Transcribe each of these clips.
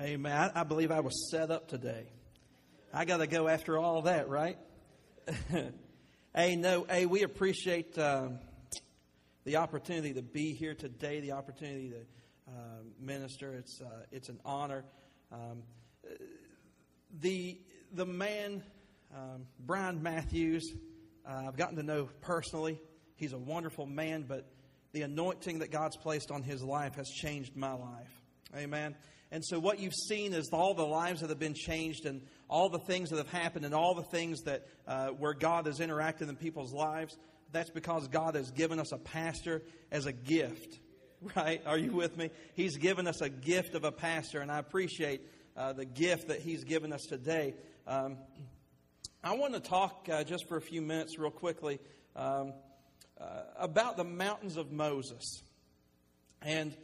Amen. I, I believe I was set up today. I got to go after all that, right? hey, no, hey, we appreciate um, the opportunity to be here today, the opportunity to uh, minister. It's uh, it's an honor. Um, the the man um, Brian Matthews, uh, I've gotten to know personally. He's a wonderful man, but the anointing that God's placed on his life has changed my life. Amen. And so, what you've seen is all the lives that have been changed, and all the things that have happened, and all the things that uh, where God has interacted in people's lives. That's because God has given us a pastor as a gift, right? Are you with me? He's given us a gift of a pastor, and I appreciate uh, the gift that He's given us today. Um, I want to talk uh, just for a few minutes, real quickly, um, uh, about the mountains of Moses. And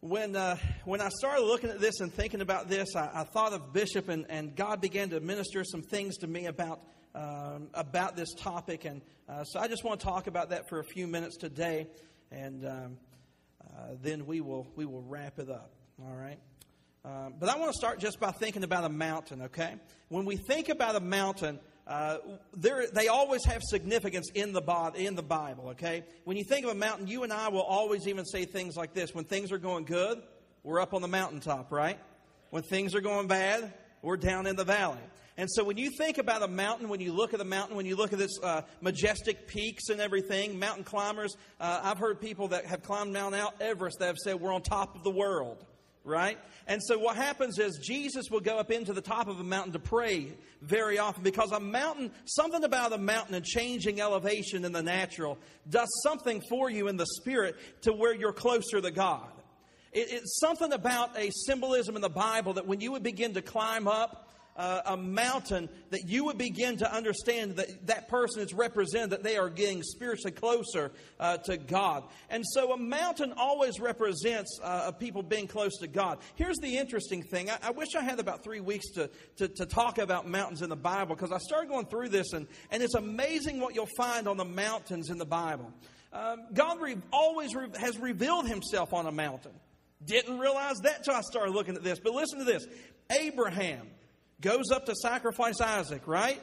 when, uh, when I started looking at this and thinking about this, I, I thought of Bishop, and, and God began to minister some things to me about, um, about this topic. And uh, so I just want to talk about that for a few minutes today, and um, uh, then we will, we will wrap it up. All right? Um, but I want to start just by thinking about a mountain, okay? When we think about a mountain, uh, they always have significance in the, in the Bible, okay? When you think of a mountain, you and I will always even say things like this. When things are going good, we're up on the mountaintop, right? When things are going bad, we're down in the valley. And so when you think about a mountain, when you look at the mountain, when you look at this uh, majestic peaks and everything, mountain climbers, uh, I've heard people that have climbed Mount Everest that have said we're on top of the world right? And so what happens is Jesus will go up into the top of a mountain to pray very often because a mountain, something about a mountain and changing elevation in the natural does something for you in the spirit to where you're closer to God. It, it's something about a symbolism in the Bible that when you would begin to climb up, uh, a mountain that you would begin to understand that that person is represented, that they are getting spiritually closer uh, to God. And so a mountain always represents uh, people being close to God. Here's the interesting thing. I, I wish I had about three weeks to, to, to talk about mountains in the Bible because I started going through this and, and it's amazing what you'll find on the mountains in the Bible. Um, God re- always re- has revealed himself on a mountain. Didn't realize that until I started looking at this. But listen to this Abraham goes up to sacrifice Isaac, right?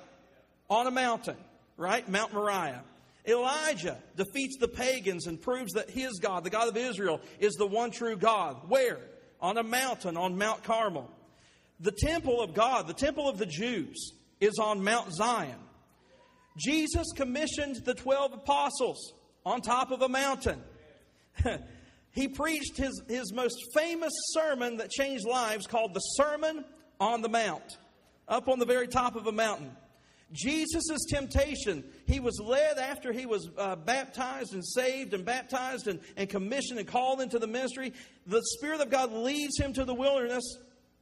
On a mountain, right? Mount Moriah. Elijah defeats the pagans and proves that his God, the God of Israel, is the one true God. Where? On a mountain, on Mount Carmel. The temple of God, the temple of the Jews, is on Mount Zion. Jesus commissioned the 12 apostles on top of a mountain. he preached his, his most famous sermon that changed lives called the Sermon on the Mount up on the very top of a mountain. Jesus' temptation, he was led after he was uh, baptized and saved and baptized and, and commissioned and called into the ministry. The Spirit of God leads him to the wilderness,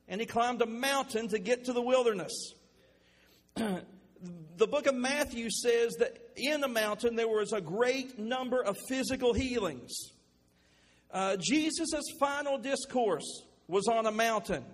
and he climbed a mountain to get to the wilderness. the book of Matthew says that in the mountain there was a great number of physical healings. Uh, Jesus' final discourse was on a mountain.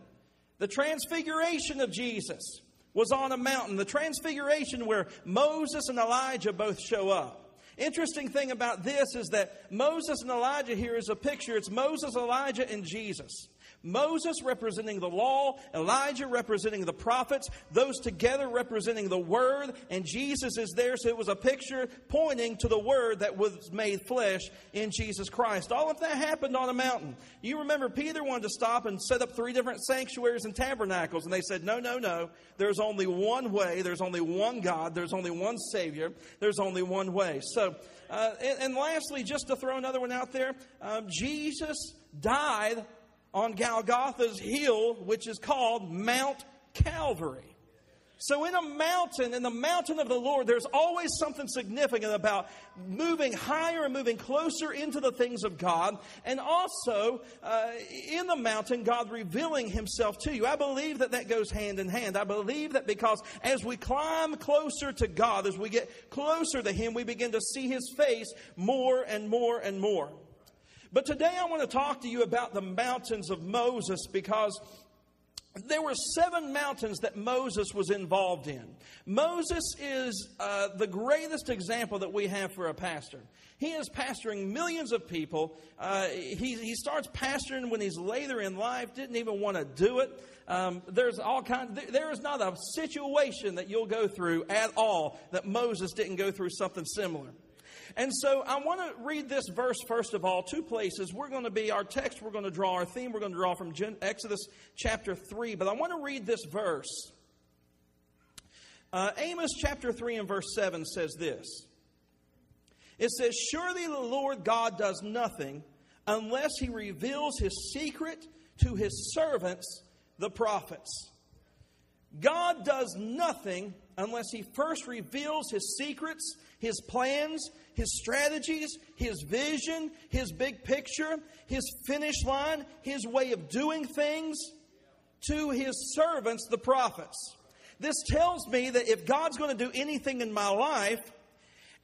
The transfiguration of Jesus was on a mountain. The transfiguration where Moses and Elijah both show up. Interesting thing about this is that Moses and Elijah here is a picture. It's Moses, Elijah, and Jesus. Moses representing the law, Elijah representing the prophets, those together representing the Word, and Jesus is there. So it was a picture pointing to the Word that was made flesh in Jesus Christ. All of that happened on a mountain. You remember Peter wanted to stop and set up three different sanctuaries and tabernacles, and they said, No, no, no. There's only one way, there's only one God, there's only one Savior, there's only one way. So, uh, and, and, lastly, just to throw another one out there, um, Jesus died on Golgotha's hill, which is called Mount Calvary. So, in a mountain, in the mountain of the Lord, there's always something significant about moving higher and moving closer into the things of God. And also, uh, in the mountain, God revealing Himself to you. I believe that that goes hand in hand. I believe that because as we climb closer to God, as we get closer to Him, we begin to see His face more and more and more. But today I want to talk to you about the mountains of Moses because there were seven mountains that Moses was involved in. Moses is uh, the greatest example that we have for a pastor. He is pastoring millions of people. Uh, he, he starts pastoring when he's later in life, didn't even want to do it. Um, there's all kind. There is not a situation that you'll go through at all that Moses didn't go through something similar. And so I want to read this verse first of all, two places. We're going to be our text, we're going to draw our theme, we're going to draw from Exodus chapter 3. But I want to read this verse. Uh, Amos chapter 3 and verse 7 says this It says, Surely the Lord God does nothing unless he reveals his secret to his servants, the prophets. God does nothing unless he first reveals his secrets, his plans, his strategies, his vision, his big picture, his finish line, his way of doing things to his servants, the prophets. This tells me that if God's going to do anything in my life,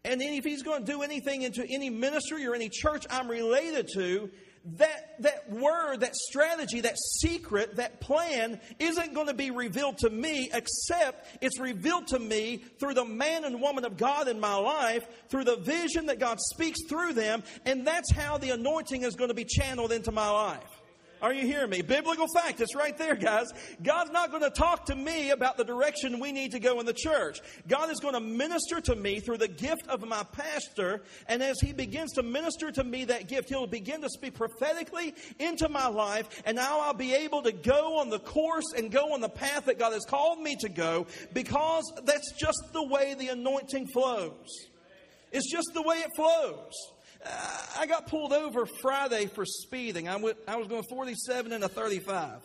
and if he's going to do anything into any ministry or any church I'm related to, that, that word, that strategy, that secret, that plan isn't going to be revealed to me except it's revealed to me through the man and woman of God in my life, through the vision that God speaks through them, and that's how the anointing is going to be channeled into my life. Are you hearing me? Biblical fact. It's right there, guys. God's not going to talk to me about the direction we need to go in the church. God is going to minister to me through the gift of my pastor. And as he begins to minister to me that gift, he'll begin to speak prophetically into my life. And now I'll be able to go on the course and go on the path that God has called me to go because that's just the way the anointing flows. It's just the way it flows. I got pulled over Friday for speeding. I, went, I was going 47 and a 35.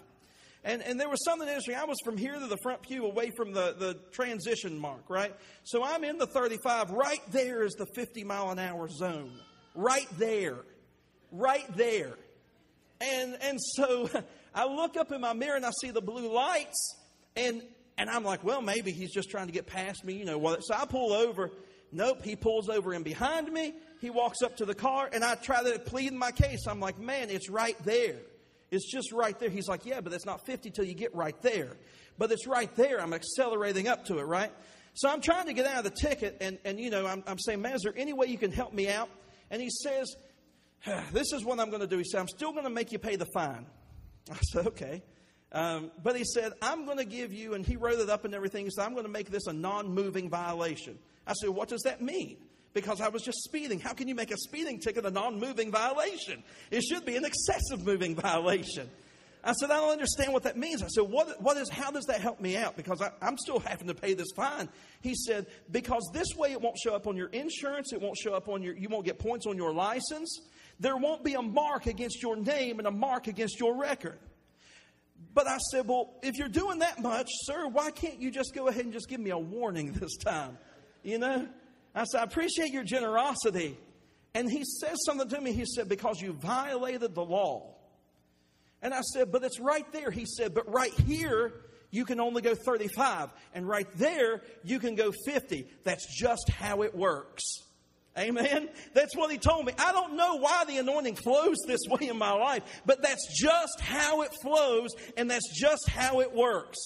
And, and there was something interesting. I was from here to the front pew away from the, the transition mark, right? So I'm in the 35. Right there is the 50 mile an hour zone. Right there. Right there. And, and so I look up in my mirror and I see the blue lights. And, and I'm like, well, maybe he's just trying to get past me, you know. So I pull over. Nope, he pulls over in behind me he walks up to the car and I try to plead my case. I'm like, man, it's right there. It's just right there. He's like, yeah, but it's not 50 till you get right there. But it's right there. I'm accelerating up to it, right? So I'm trying to get out of the ticket and, and you know, I'm, I'm saying, man, is there any way you can help me out? And he says, this is what I'm going to do. He said, I'm still going to make you pay the fine. I said, okay. Um, but he said, I'm going to give you, and he wrote it up and everything. He said, I'm going to make this a non moving violation. I said, what does that mean? Because I was just speeding. How can you make a speeding ticket a non moving violation? It should be an excessive moving violation. I said, I don't understand what that means. I said, what, what is, how does that help me out? Because I, I'm still having to pay this fine. He said, because this way it won't show up on your insurance. It won't show up on your, you won't get points on your license. There won't be a mark against your name and a mark against your record. But I said, well, if you're doing that much, sir, why can't you just go ahead and just give me a warning this time? You know? I said, I appreciate your generosity. And he says something to me. He said, Because you violated the law. And I said, But it's right there. He said, But right here, you can only go 35. And right there, you can go 50. That's just how it works. Amen. That's what he told me. I don't know why the anointing flows this way in my life, but that's just how it flows and that's just how it works.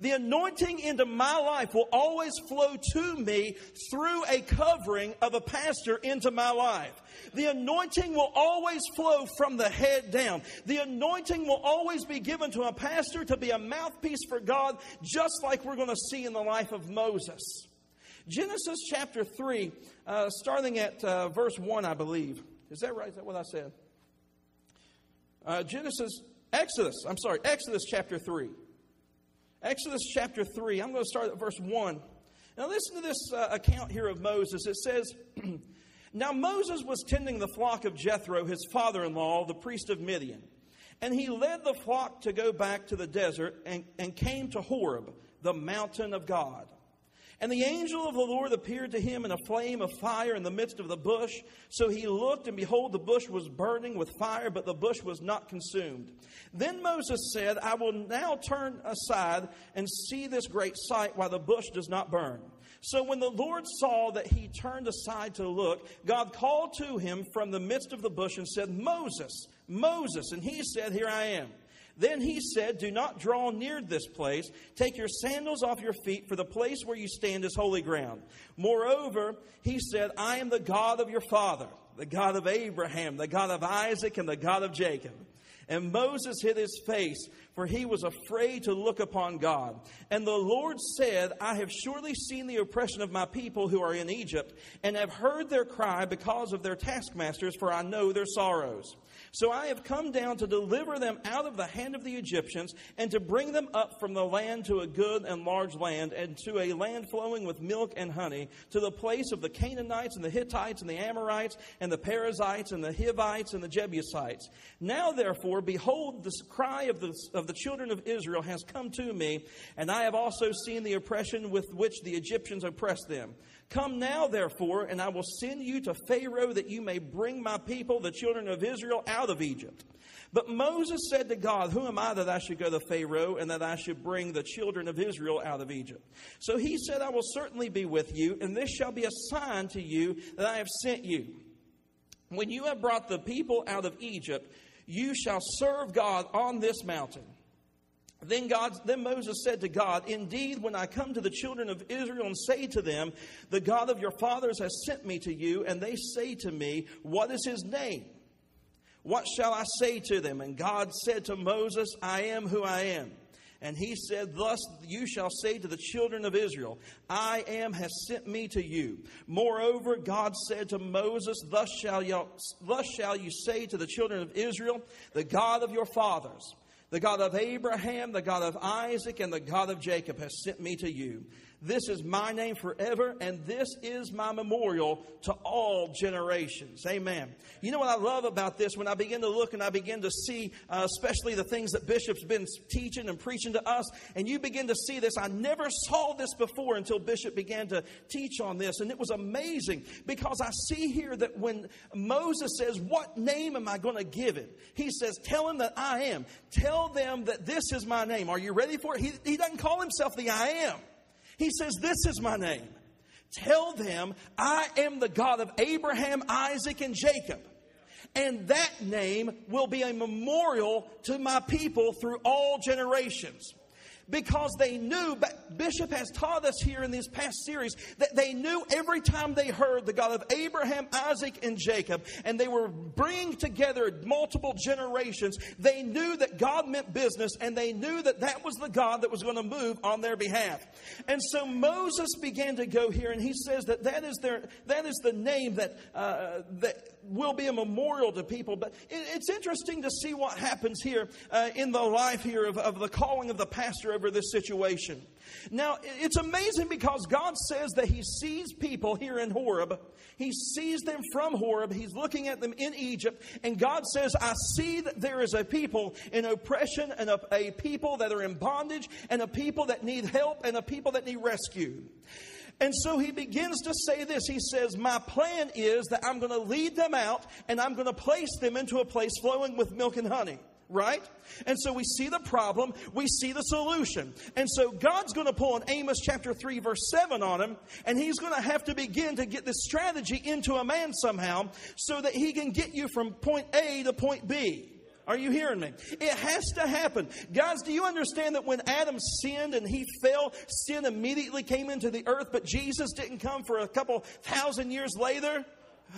The anointing into my life will always flow to me through a covering of a pastor into my life. The anointing will always flow from the head down. The anointing will always be given to a pastor to be a mouthpiece for God, just like we're going to see in the life of Moses. Genesis chapter 3, uh, starting at uh, verse 1, I believe. Is that right? Is that what I said? Uh, Genesis, Exodus, I'm sorry, Exodus chapter 3. Exodus chapter 3, I'm going to start at verse 1. Now, listen to this uh, account here of Moses. It says, Now Moses was tending the flock of Jethro, his father in law, the priest of Midian. And he led the flock to go back to the desert and, and came to Horeb, the mountain of God. And the angel of the Lord appeared to him in a flame of fire in the midst of the bush. So he looked, and behold, the bush was burning with fire, but the bush was not consumed. Then Moses said, I will now turn aside and see this great sight while the bush does not burn. So when the Lord saw that he turned aside to look, God called to him from the midst of the bush and said, Moses, Moses. And he said, Here I am. Then he said, Do not draw near this place. Take your sandals off your feet, for the place where you stand is holy ground. Moreover, he said, I am the God of your father, the God of Abraham, the God of Isaac, and the God of Jacob. And Moses hid his face, for he was afraid to look upon God. And the Lord said, I have surely seen the oppression of my people who are in Egypt, and have heard their cry because of their taskmasters, for I know their sorrows. So I have come down to deliver them out of the hand of the Egyptians and to bring them up from the land to a good and large land and to a land flowing with milk and honey, to the place of the Canaanites and the Hittites and the Amorites and the Perizzites and the Hivites and the Jebusites. Now therefore, behold, the cry of the, of the children of Israel has come to me, and I have also seen the oppression with which the Egyptians oppressed them. Come now, therefore, and I will send you to Pharaoh that you may bring my people, the children of Israel, out of Egypt. But Moses said to God, Who am I that I should go to Pharaoh and that I should bring the children of Israel out of Egypt? So he said, I will certainly be with you, and this shall be a sign to you that I have sent you. When you have brought the people out of Egypt, you shall serve God on this mountain. Then God, then Moses said to God, Indeed, when I come to the children of Israel and say to them, The God of your fathers has sent me to you, and they say to me, What is his name? What shall I say to them? And God said to Moses, I am who I am. And he said, Thus you shall say to the children of Israel, I am has sent me to you. Moreover, God said to Moses, Thus shall you, thus shall you say to the children of Israel, The God of your fathers the God of Abraham, the God of Isaac, and the God of Jacob has sent me to you. This is my name forever, and this is my memorial to all generations. Amen. You know what I love about this? When I begin to look and I begin to see, uh, especially the things that Bishop's been teaching and preaching to us, and you begin to see this. I never saw this before until Bishop began to teach on this, and it was amazing because I see here that when Moses says, What name am I going to give it? He says, Tell him that I am. Tell them that this is my name. Are you ready for it? He, he doesn't call himself the I am. He says, This is my name. Tell them I am the God of Abraham, Isaac, and Jacob. And that name will be a memorial to my people through all generations because they knew, but Bishop has taught us here in this past series, that they knew every time they heard the God of Abraham, Isaac, and Jacob, and they were bringing together multiple generations, they knew that God meant business, and they knew that that was the God that was going to move on their behalf. And so Moses began to go here, and he says that that is, their, that is the name that, uh, that will be a memorial to people. But it's interesting to see what happens here uh, in the life here of, of the calling of the pastor over this situation. Now, it's amazing because God says that He sees people here in Horeb. He sees them from Horeb. He's looking at them in Egypt. And God says, I see that there is a people in oppression and a, a people that are in bondage and a people that need help and a people that need rescue. And so he begins to say this. He says, My plan is that I'm going to lead them out and I'm going to place them into a place flowing with milk and honey right? And so we see the problem, we see the solution. And so God's going to pull an Amos chapter 3, verse 7 on him, and he's going to have to begin to get this strategy into a man somehow so that he can get you from point A to point B. Are you hearing me? It has to happen. Guys, do you understand that when Adam sinned and he fell, sin immediately came into the earth, but Jesus didn't come for a couple thousand years later?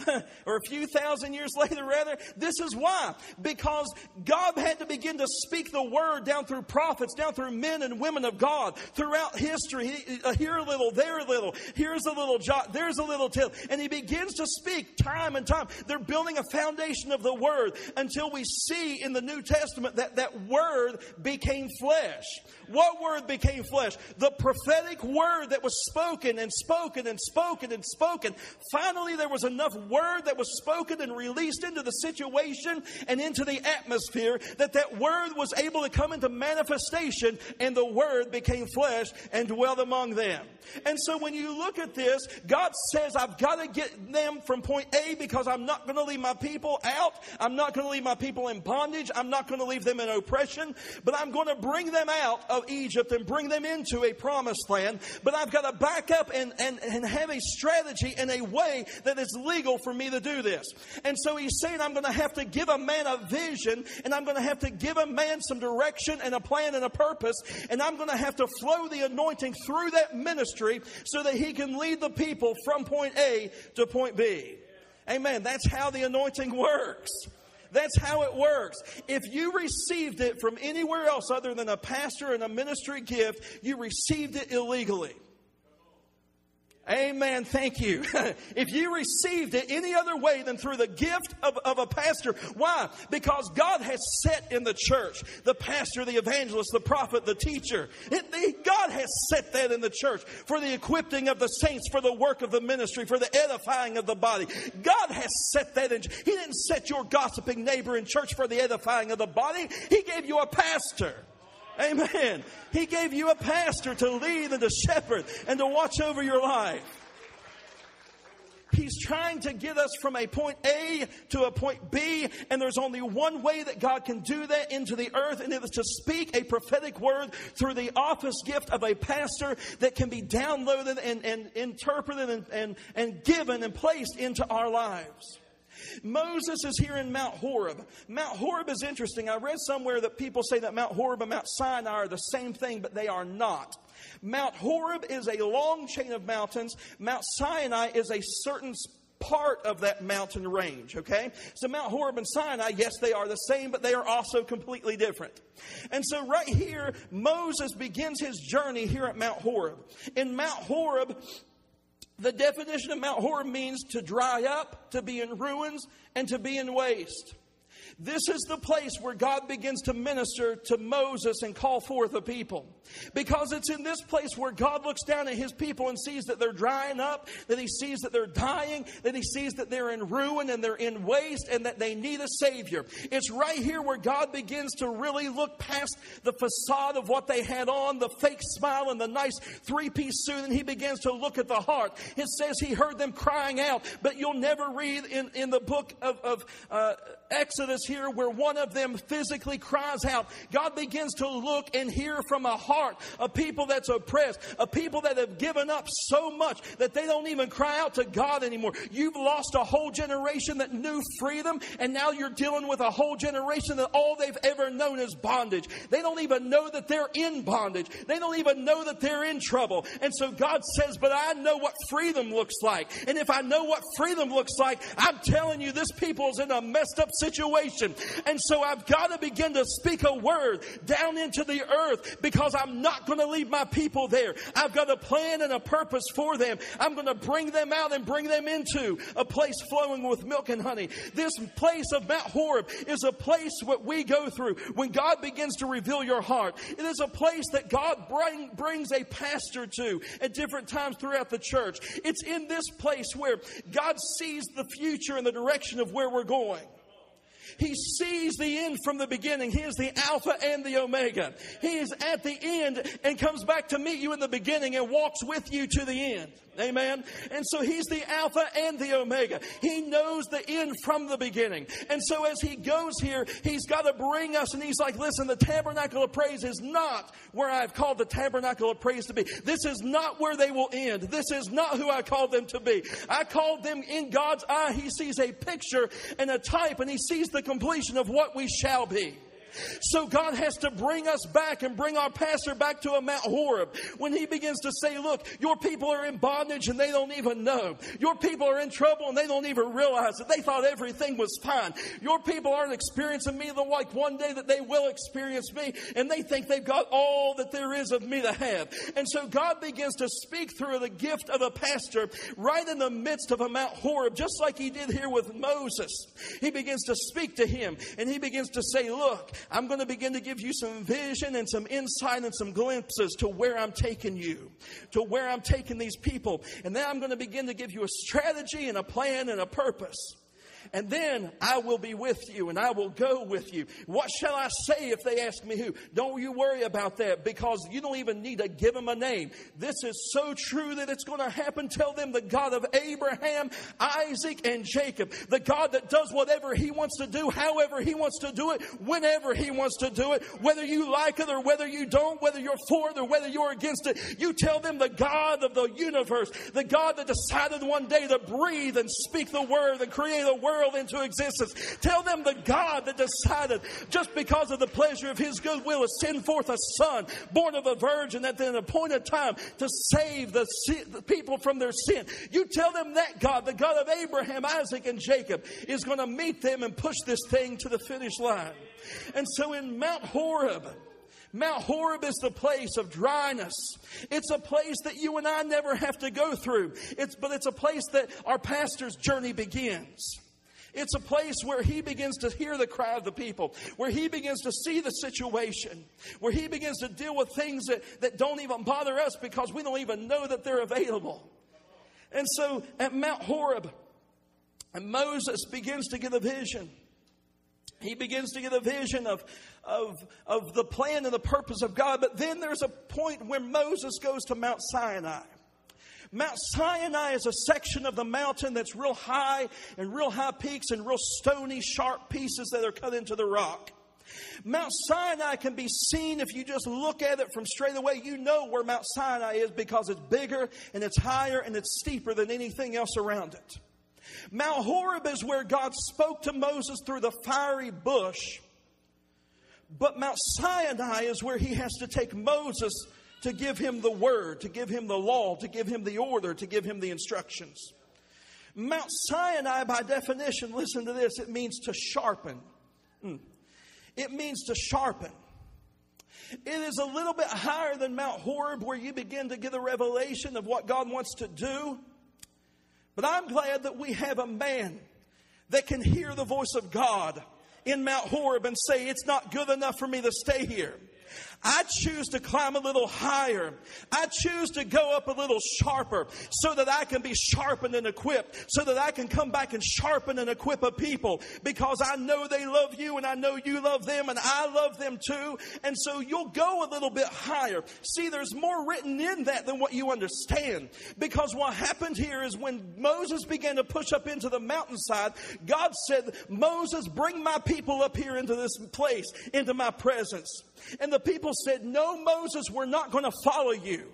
or a few thousand years later, rather. This is why. Because God had to begin to speak the word down through prophets, down through men and women of God throughout history. Uh, here a little, there a little, here's a little jot, there's a little tip. And he begins to speak time and time. They're building a foundation of the word until we see in the New Testament that that word became flesh. What word became flesh? The prophetic word that was spoken and spoken and spoken and spoken. Finally, there was enough word that was spoken and released into the situation and into the atmosphere that that word was able to come into manifestation and the word became flesh and dwelt among them. And so when you look at this, God says, I've got to get them from point A because I'm not going to leave my people out. I'm not going to leave my people in bondage. I'm not going to leave them in oppression, but I'm going to bring them out of Egypt and bring them into a promised land. But I've got to back up and, and, and have a strategy and a way that is legal illegal for me to do this. And so he's saying, I'm going to have to give a man a vision and I'm going to have to give a man some direction and a plan and a purpose. And I'm going to have to flow the anointing through that ministry so that he can lead the people from point A to point B. Amen. That's how the anointing works. That's how it works. If you received it from anywhere else other than a pastor and a ministry gift, you received it illegally. Amen. Thank you. if you received it any other way than through the gift of, of a pastor, why? Because God has set in the church the pastor, the evangelist, the prophet, the teacher. It, the, God has set that in the church for the equipping of the saints, for the work of the ministry, for the edifying of the body. God has set that in. He didn't set your gossiping neighbor in church for the edifying of the body. He gave you a pastor. Amen. He gave you a pastor to lead and to shepherd and to watch over your life. He's trying to get us from a point A to a point B, and there's only one way that God can do that into the earth, and it is to speak a prophetic word through the office gift of a pastor that can be downloaded and, and interpreted and, and, and given and placed into our lives. Moses is here in Mount Horeb. Mount Horeb is interesting. I read somewhere that people say that Mount Horeb and Mount Sinai are the same thing, but they are not. Mount Horeb is a long chain of mountains. Mount Sinai is a certain part of that mountain range, okay? So Mount Horeb and Sinai, yes, they are the same, but they are also completely different. And so right here, Moses begins his journey here at Mount Horeb. In Mount Horeb, the definition of Mount Horeb means to dry up, to be in ruins, and to be in waste. This is the place where God begins to minister to Moses and call forth a people. Because it's in this place where God looks down at his people and sees that they're drying up, that he sees that they're dying, that he sees that they're in ruin and they're in waste and that they need a Savior. It's right here where God begins to really look past the facade of what they had on, the fake smile and the nice three piece suit, and he begins to look at the heart. It says he heard them crying out, but you'll never read in, in the book of, of uh, Exodus here where one of them physically cries out. God begins to look and hear from a heart of people that's oppressed, of people that have given up so much that they don't even cry out to God anymore. You've lost a whole generation that knew freedom, and now you're dealing with a whole generation that all they've ever known is bondage. They don't even know that they're in bondage. They don't even know that they're in trouble. And so God says, But I know what freedom looks like. And if I know what freedom looks like, I'm telling you, this people is in a messed up situation. And so I've got to begin to speak a word down into the earth because I'm not going to leave my people there. I've got a plan and a purpose for them. I'm going to bring them out and bring them into a place flowing with milk and honey. This place of Mount Horeb is a place what we go through when God begins to reveal your heart. It is a place that God bring, brings a pastor to at different times throughout the church. It's in this place where God sees the future and the direction of where we're going. He sees the end from the beginning. He is the Alpha and the Omega. He is at the end and comes back to meet you in the beginning and walks with you to the end. Amen. And so he's the Alpha and the Omega. He knows the end from the beginning. And so as he goes here, he's got to bring us and he's like, listen, the tabernacle of praise is not where I've called the tabernacle of praise to be. This is not where they will end. This is not who I called them to be. I called them in God's eye. He sees a picture and a type and he sees the completion of what we shall be. So God has to bring us back and bring our pastor back to a Mount Horeb when he begins to say, look, your people are in bondage and they don't even know. Your people are in trouble and they don't even realize it. They thought everything was fine. Your people aren't experiencing me the like one day that they will experience me and they think they've got all that there is of me to have. And so God begins to speak through the gift of a pastor right in the midst of a Mount Horeb, just like he did here with Moses. He begins to speak to him and he begins to say, look, I'm going to begin to give you some vision and some insight and some glimpses to where I'm taking you, to where I'm taking these people. And then I'm going to begin to give you a strategy and a plan and a purpose. And then I will be with you and I will go with you. What shall I say if they ask me who? Don't you worry about that because you don't even need to give them a name. This is so true that it's going to happen. Tell them the God of Abraham, Isaac, and Jacob, the God that does whatever he wants to do, however he wants to do it, whenever he wants to do it, whether you like it or whether you don't, whether you're for it or whether you're against it. You tell them the God of the universe, the God that decided one day to breathe and speak the word and create a world into existence. Tell them the God that decided just because of the pleasure of his goodwill to send forth a son born of a virgin at an appointed time to save the, the people from their sin. You tell them that God, the God of Abraham, Isaac, and Jacob, is going to meet them and push this thing to the finish line. And so in Mount Horeb, Mount Horeb is the place of dryness. It's a place that you and I never have to go through. It's, but it's a place that our pastor's journey begins. It's a place where he begins to hear the cry of the people, where he begins to see the situation, where he begins to deal with things that, that don't even bother us because we don't even know that they're available. And so at Mount Horeb, Moses begins to get a vision. He begins to get a vision of, of, of the plan and the purpose of God. But then there's a point where Moses goes to Mount Sinai. Mount Sinai is a section of the mountain that's real high and real high peaks and real stony, sharp pieces that are cut into the rock. Mount Sinai can be seen if you just look at it from straight away. You know where Mount Sinai is because it's bigger and it's higher and it's steeper than anything else around it. Mount Horeb is where God spoke to Moses through the fiery bush. But Mount Sinai is where he has to take Moses to give him the word, to give him the law, to give him the order, to give him the instructions. Mount Sinai, by definition, listen to this, it means to sharpen. Mm. It means to sharpen. It is a little bit higher than Mount Horeb, where you begin to get a revelation of what God wants to do. But I'm glad that we have a man that can hear the voice of God in Mount Horeb and say, It's not good enough for me to stay here. I choose to climb a little higher. I choose to go up a little sharper so that I can be sharpened and equipped, so that I can come back and sharpen and equip a people because I know they love you and I know you love them and I love them too. And so you'll go a little bit higher. See, there's more written in that than what you understand because what happened here is when Moses began to push up into the mountainside, God said, Moses, bring my people up here into this place, into my presence. And the people said, No, Moses, we're not going to follow you.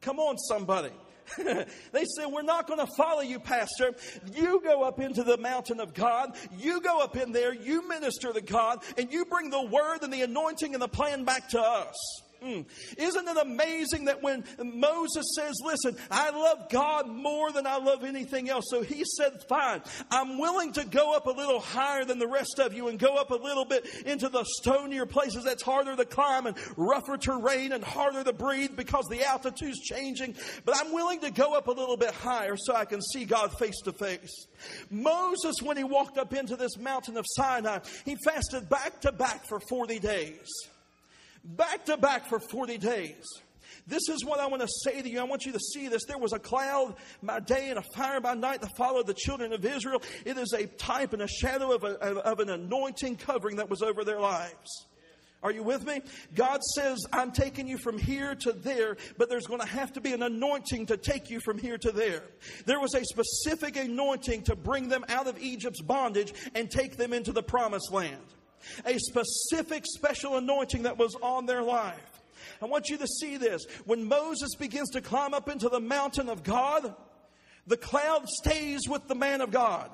Come on, somebody. they said, We're not going to follow you, Pastor. You go up into the mountain of God. You go up in there. You minister to God. And you bring the word and the anointing and the plan back to us. Mm. Isn't it amazing that when Moses says, Listen, I love God more than I love anything else. So he said, Fine, I'm willing to go up a little higher than the rest of you and go up a little bit into the stonier places that's harder to climb and rougher terrain and harder to breathe because the altitude's changing. But I'm willing to go up a little bit higher so I can see God face to face. Moses, when he walked up into this mountain of Sinai, he fasted back to back for 40 days back to back for 40 days. This is what I want to say to you. I want you to see this. There was a cloud by day and a fire by night that followed the children of Israel. It is a type and a shadow of, a, of an anointing covering that was over their lives. Are you with me? God says, I'm taking you from here to there, but there's going to have to be an anointing to take you from here to there. There was a specific anointing to bring them out of Egypt's bondage and take them into the promised land a specific special anointing that was on their life. I want you to see this. When Moses begins to climb up into the mountain of God, the cloud stays with the man of God.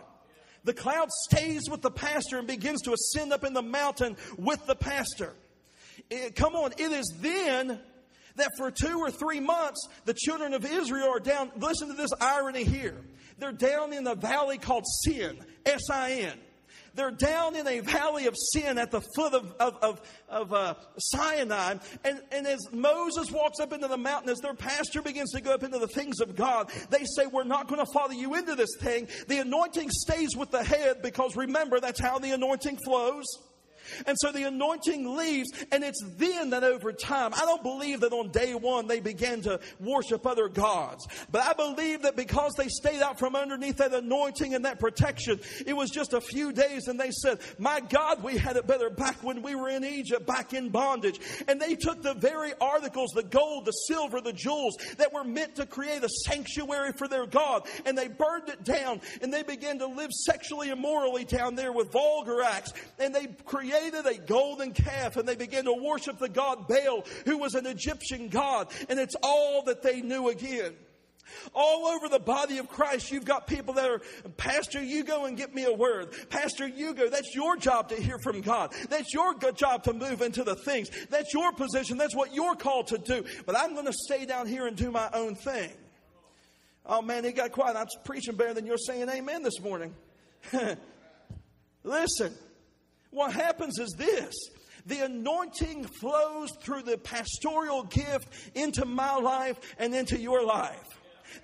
The cloud stays with the pastor and begins to ascend up in the mountain with the pastor. It, come on, it is then that for two or three months, the children of Israel are down. Listen to this irony here. They're down in the valley called Sin, S I N. They're down in a valley of sin at the foot of, of, of, of uh, Sinai. And, and as Moses walks up into the mountain, as their pastor begins to go up into the things of God, they say, We're not going to follow you into this thing. The anointing stays with the head because remember, that's how the anointing flows. And so the anointing leaves, and it's then that over time, I don't believe that on day one they began to worship other gods. But I believe that because they stayed out from underneath that anointing and that protection, it was just a few days, and they said, My God, we had it better back when we were in Egypt, back in bondage. And they took the very articles, the gold, the silver, the jewels that were meant to create a sanctuary for their God, and they burned it down, and they began to live sexually immorally down there with vulgar acts, and they created a golden calf, and they began to worship the god Baal, who was an Egyptian god, and it's all that they knew again. All over the body of Christ, you've got people that are, Pastor, you go and get me a word. Pastor, you go. That's your job to hear from God. That's your job to move into the things. That's your position. That's what you're called to do. But I'm going to stay down here and do my own thing. Oh man, it got quiet. I'm preaching better than you're saying amen this morning. Listen, what happens is this the anointing flows through the pastoral gift into my life and into your life.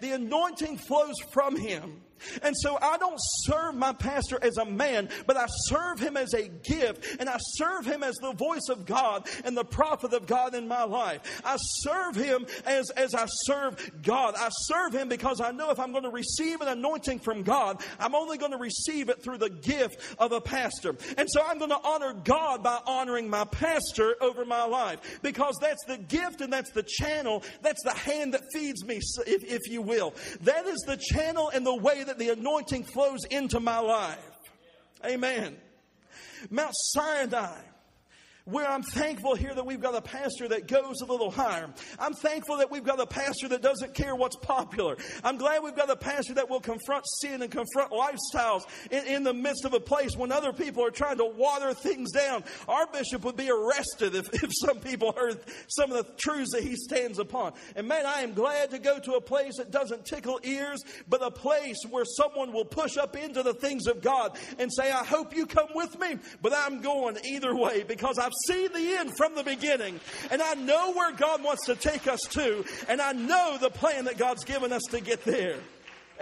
The anointing flows from him. And so I don't serve my pastor as a man, but I serve him as a gift, and I serve him as the voice of God and the prophet of God in my life. I serve him as, as I serve God. I serve him because I know if I'm going to receive an anointing from God, I'm only going to receive it through the gift of a pastor. And so I'm going to honor God by honoring my pastor over my life because that's the gift and that's the channel, that's the hand that feeds me, if, if you will. That is the channel and the way that the anointing flows into my life. Amen. Mount Sinai where I'm thankful here that we've got a pastor that goes a little higher. I'm thankful that we've got a pastor that doesn't care what's popular. I'm glad we've got a pastor that will confront sin and confront lifestyles in, in the midst of a place when other people are trying to water things down. Our bishop would be arrested if, if some people heard some of the truths that he stands upon. And man, I am glad to go to a place that doesn't tickle ears, but a place where someone will push up into the things of God and say, I hope you come with me, but I'm going either way because I've seen the end from the beginning. And I know where God wants to take us to. And I know the plan that God's given us to get there.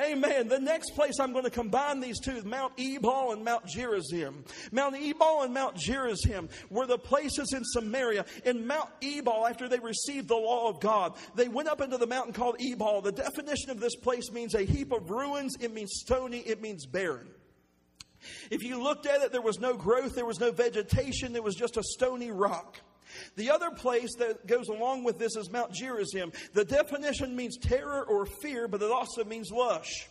Amen. The next place I'm going to combine these two, Mount Ebal and Mount Gerizim. Mount Ebal and Mount Gerizim were the places in Samaria. In Mount Ebal, after they received the law of God, they went up into the mountain called Ebal. The definition of this place means a heap of ruins. It means stony. It means barren. If you looked at it, there was no growth, there was no vegetation, there was just a stony rock. The other place that goes along with this is Mount Gerizim. The definition means terror or fear, but it also means lush.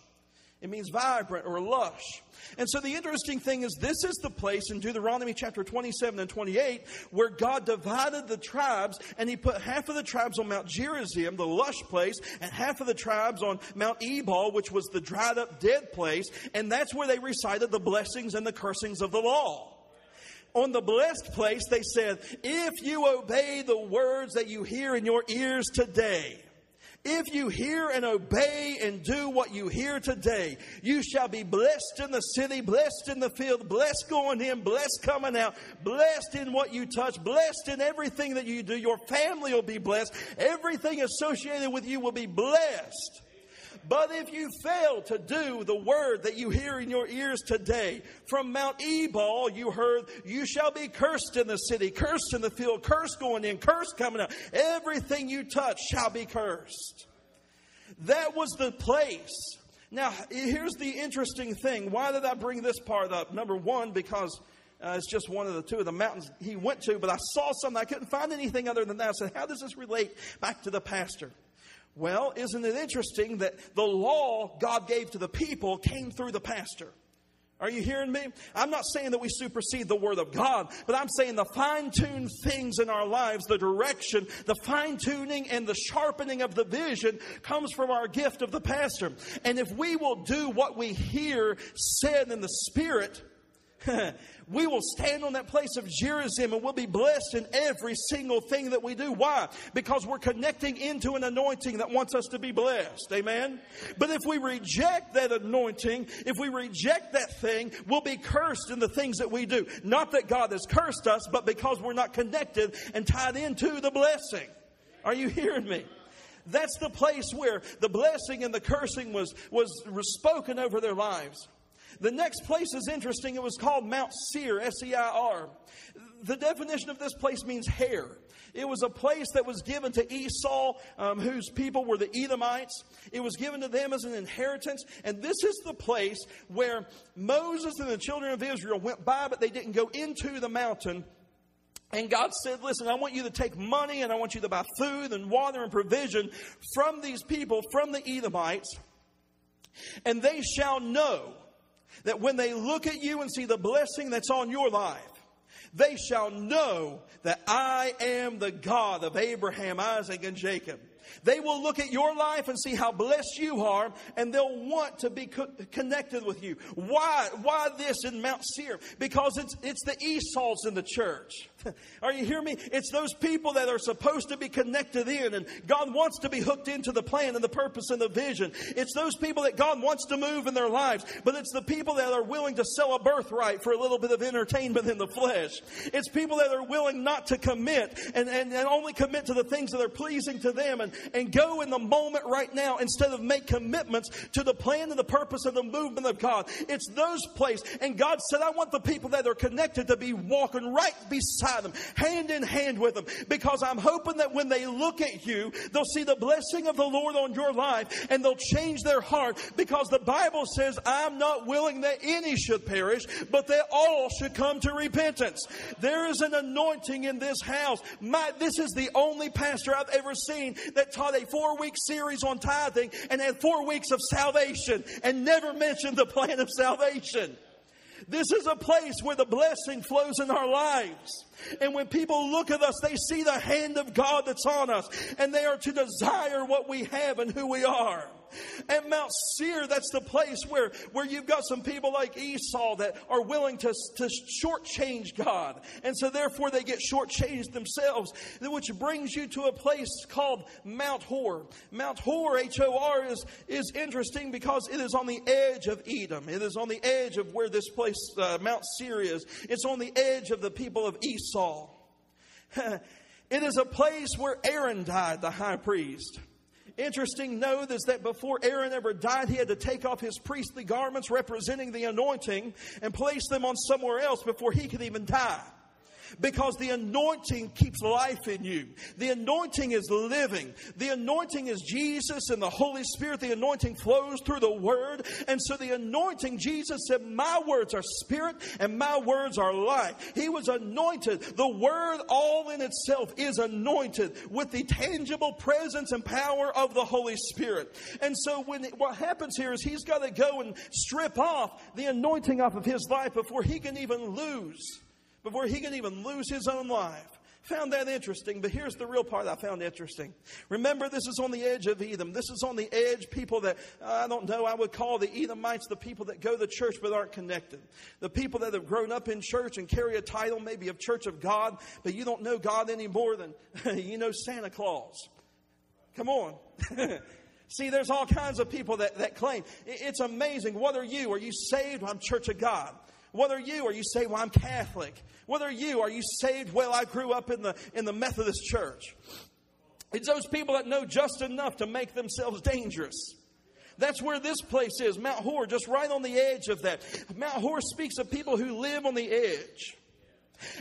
It means vibrant or lush. And so the interesting thing is, this is the place in Deuteronomy chapter 27 and 28 where God divided the tribes and he put half of the tribes on Mount Gerizim, the lush place, and half of the tribes on Mount Ebal, which was the dried up dead place. And that's where they recited the blessings and the cursings of the law on the blessed place, they said, If you obey the words that you hear in your ears today, if you hear and obey and do what you hear today, you shall be blessed in the city, blessed in the field, blessed going in, blessed coming out, blessed in what you touch, blessed in everything that you do. Your family will be blessed. Everything associated with you will be blessed. But if you fail to do the word that you hear in your ears today, from Mount Ebal you heard, you shall be cursed in the city, cursed in the field, cursed going in, cursed coming out. Everything you touch shall be cursed. That was the place. Now, here's the interesting thing. Why did I bring this part up? Number one, because uh, it's just one of the two of the mountains he went to, but I saw something. I couldn't find anything other than that. I said, How does this relate back to the pastor? Well, isn't it interesting that the law God gave to the people came through the pastor? Are you hearing me? I'm not saying that we supersede the Word of God, but I'm saying the fine tuned things in our lives, the direction, the fine tuning, and the sharpening of the vision comes from our gift of the pastor. And if we will do what we hear said in the Spirit, we will stand on that place of Gerizim and we'll be blessed in every single thing that we do. Why? Because we're connecting into an anointing that wants us to be blessed. Amen? But if we reject that anointing, if we reject that thing, we'll be cursed in the things that we do. Not that God has cursed us, but because we're not connected and tied into the blessing. Are you hearing me? That's the place where the blessing and the cursing was, was spoken over their lives. The next place is interesting. It was called Mount Seir, S E I R. the definition of this place means hair. It was a place that was given to Esau, um, whose people were the Edomites. It was given to them as an inheritance. And this is the place where Moses and the children of Israel went by, but they didn't go into the mountain. And God said, Listen, I want you to take money and I want you to buy food and water and provision from these people, from the Edomites. And they shall know that when they look at you and see the blessing that's on your life, they shall know that I am the God of Abraham, Isaac, and Jacob. They will look at your life and see how blessed you are, and they'll want to be co- connected with you. Why? Why this in Mount Seir? Because it's it's the Esau's in the church. Are you hearing me? It's those people that are supposed to be connected in, and God wants to be hooked into the plan and the purpose and the vision. It's those people that God wants to move in their lives, but it's the people that are willing to sell a birthright for a little bit of entertainment in the flesh. It's people that are willing not to commit and, and, and only commit to the things that are pleasing to them and, and go in the moment right now instead of make commitments to the plan and the purpose and the movement of God. It's those places. And God said, I want the people that are connected to be walking right beside them, hand in hand with them, because I'm hoping that when they look at you, they'll see the blessing of the Lord on your life and they'll change their heart because the Bible says, I'm not willing that any should perish, but that all should come to repentance. There is an anointing in this house. My, this is the only pastor I've ever seen that taught a four week series on tithing and had four weeks of salvation and never mentioned the plan of salvation. This is a place where the blessing flows in our lives. And when people look at us, they see the hand of God that's on us, and they are to desire what we have and who we are. At Mount Seir, that's the place where, where you've got some people like Esau that are willing to, to shortchange God. And so therefore they get shortchanged themselves, which brings you to a place called Mount Hor. Mount Hor, H-O-R, is, is interesting because it is on the edge of Edom. It is on the edge of where this place, uh, Mount Seir is. It's on the edge of the people of Esau. it is a place where Aaron died, the high priest. Interesting note is that before Aaron ever died, he had to take off his priestly garments representing the anointing and place them on somewhere else before he could even die because the anointing keeps life in you. The anointing is living. The anointing is Jesus and the Holy Spirit. The anointing flows through the Word. And so the anointing, Jesus said, My words are spirit and my words are life. He was anointed. The Word, all in itself, is anointed with the tangible presence and power of the Holy Spirit. And so when what happens here is he's got to go and strip off the anointing off of his life before he can even lose before he can even lose his own life. Found that interesting, but here's the real part I found interesting. Remember, this is on the edge of Edom. This is on the edge, people that I don't know, I would call the Edomites the people that go to church but aren't connected. The people that have grown up in church and carry a title maybe of Church of God, but you don't know God any more than you know Santa Claus. Come on. See, there's all kinds of people that, that claim. It's amazing. What are you? Are you saved? I'm Church of God. Are you? Are you saved? well, I'm Catholic? Are you? Are you saved? Well, I grew up in the, in the Methodist church. It's those people that know just enough to make themselves dangerous. That's where this place is, Mount Hor, just right on the edge of that. Mount Hor speaks of people who live on the edge.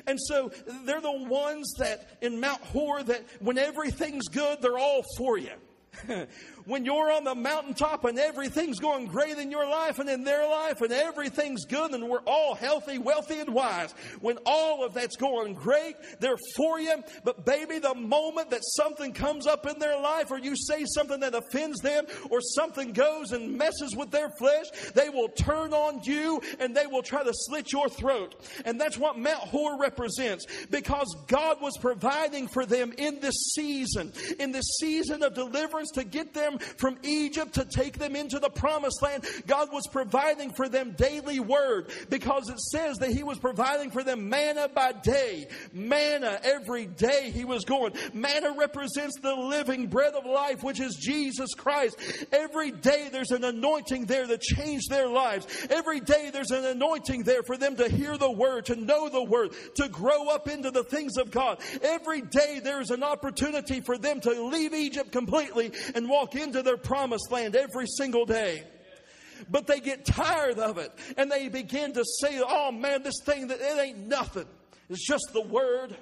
And so they're the ones that in Mount Hor that when everything's good, they're all for you. when you're on the mountaintop and everything's going great in your life and in their life and everything's good and we're all healthy, wealthy, and wise, when all of that's going great, they're for you. But baby, the moment that something comes up in their life or you say something that offends them or something goes and messes with their flesh, they will turn on you and they will try to slit your throat. And that's what Mount Hor represents because God was providing for them in this season, in this season of deliverance to get them from Egypt to take them into the promised land. God was providing for them daily word because it says that He was providing for them manna by day, manna every day He was going. Manna represents the living bread of life, which is Jesus Christ. Every day there's an anointing there that changed their lives. Every day there's an anointing there for them to hear the word, to know the word, to grow up into the things of God. Every day there's an opportunity for them to leave Egypt completely and walk into their promised land every single day but they get tired of it and they begin to say, oh man, this thing, that it ain't nothing. It's just the word.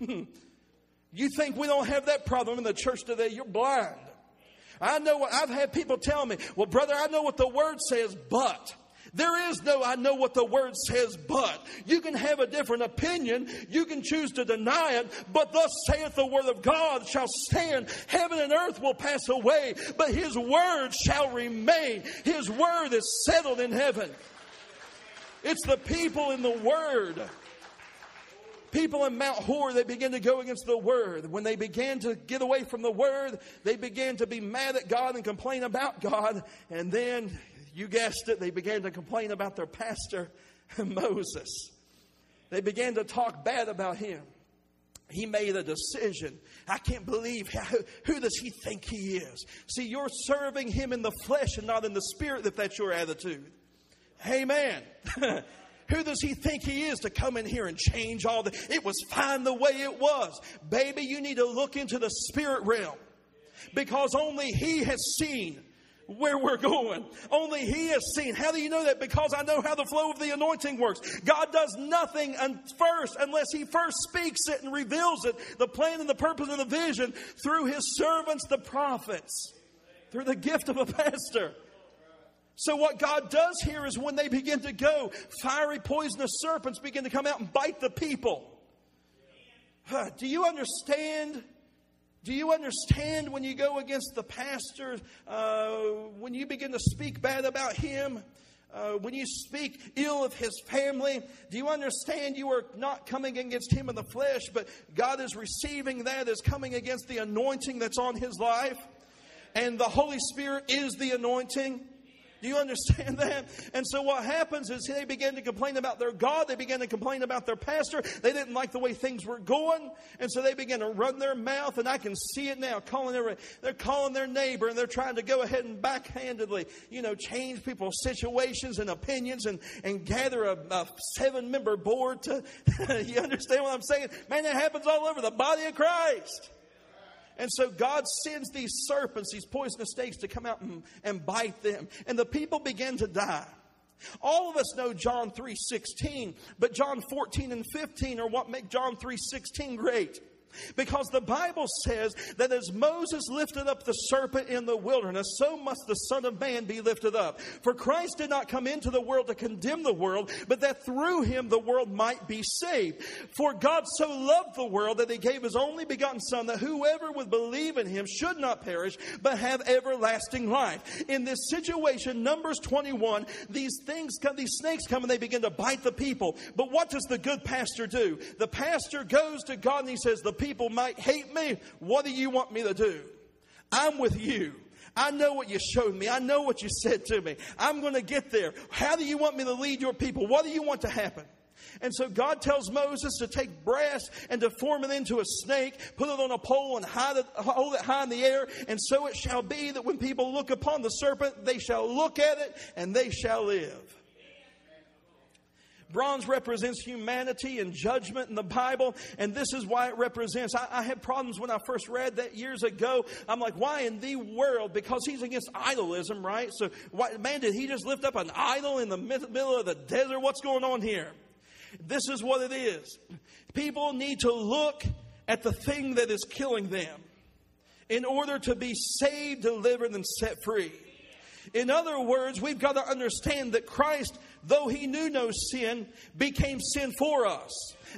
you think we don't have that problem in the church today? You're blind. I know what I've had people tell me, well, brother, I know what the word says, but. There is no, I know what the word says, but. You can have a different opinion. You can choose to deny it, but thus saith the word of God shall stand. Heaven and earth will pass away, but his word shall remain. His word is settled in heaven. It's the people in the word. People in Mount Hor, they began to go against the word. When they began to get away from the word, they began to be mad at God and complain about God. And then you guessed it, they began to complain about their pastor, Moses. They began to talk bad about him. He made a decision. I can't believe how, who does he think he is? See, you're serving him in the flesh and not in the spirit if that's your attitude. Amen. Who does he think he is to come in here and change all the? It was fine the way it was. Baby, you need to look into the spirit realm because only he has seen where we're going. Only He has seen. How do you know that? Because I know how the flow of the anointing works. God does nothing first unless He first speaks it and reveals it, the plan and the purpose and the vision through His servants, the prophets, through the gift of a pastor. So, what God does here is when they begin to go, fiery, poisonous serpents begin to come out and bite the people. Do you understand? Do you understand when you go against the pastor, uh, when you begin to speak bad about him, uh, when you speak ill of his family? Do you understand you are not coming against him in the flesh, but God is receiving that as coming against the anointing that's on his life? And the Holy Spirit is the anointing. Do you understand that? And so what happens is they begin to complain about their God. They begin to complain about their pastor. They didn't like the way things were going. And so they begin to run their mouth. And I can see it now calling their, they're calling their neighbor and they're trying to go ahead and backhandedly, you know, change people's situations and opinions and, and gather a, a seven member board to, you understand what I'm saying? Man, that happens all over the body of Christ. And so God sends these serpents, these poisonous snakes, to come out and, and bite them. And the people begin to die. All of us know John 3:16, but John 14 and 15 are what make John 3:16 great. Because the Bible says that as Moses lifted up the serpent in the wilderness, so must the Son of Man be lifted up. For Christ did not come into the world to condemn the world, but that through him the world might be saved. For God so loved the world that he gave his only begotten Son, that whoever would believe in him should not perish, but have everlasting life. In this situation, Numbers 21, these things come, these snakes come and they begin to bite the people. But what does the good pastor do? The pastor goes to God and he says, The people people might hate me. What do you want me to do? I'm with you. I know what you showed me. I know what you said to me. I'm going to get there. How do you want me to lead your people? What do you want to happen? And so God tells Moses to take brass and to form it into a snake, put it on a pole and it, hold it high in the air. And so it shall be that when people look upon the serpent, they shall look at it and they shall live. Bronze represents humanity and judgment in the Bible, and this is why it represents. I, I, had problems when I first read that years ago. I'm like, why in the world? Because he's against idolism, right? So, why, man, did he just lift up an idol in the middle of the desert? What's going on here? This is what it is. People need to look at the thing that is killing them in order to be saved, delivered, and set free. In other words, we've got to understand that Christ, though he knew no sin, became sin for us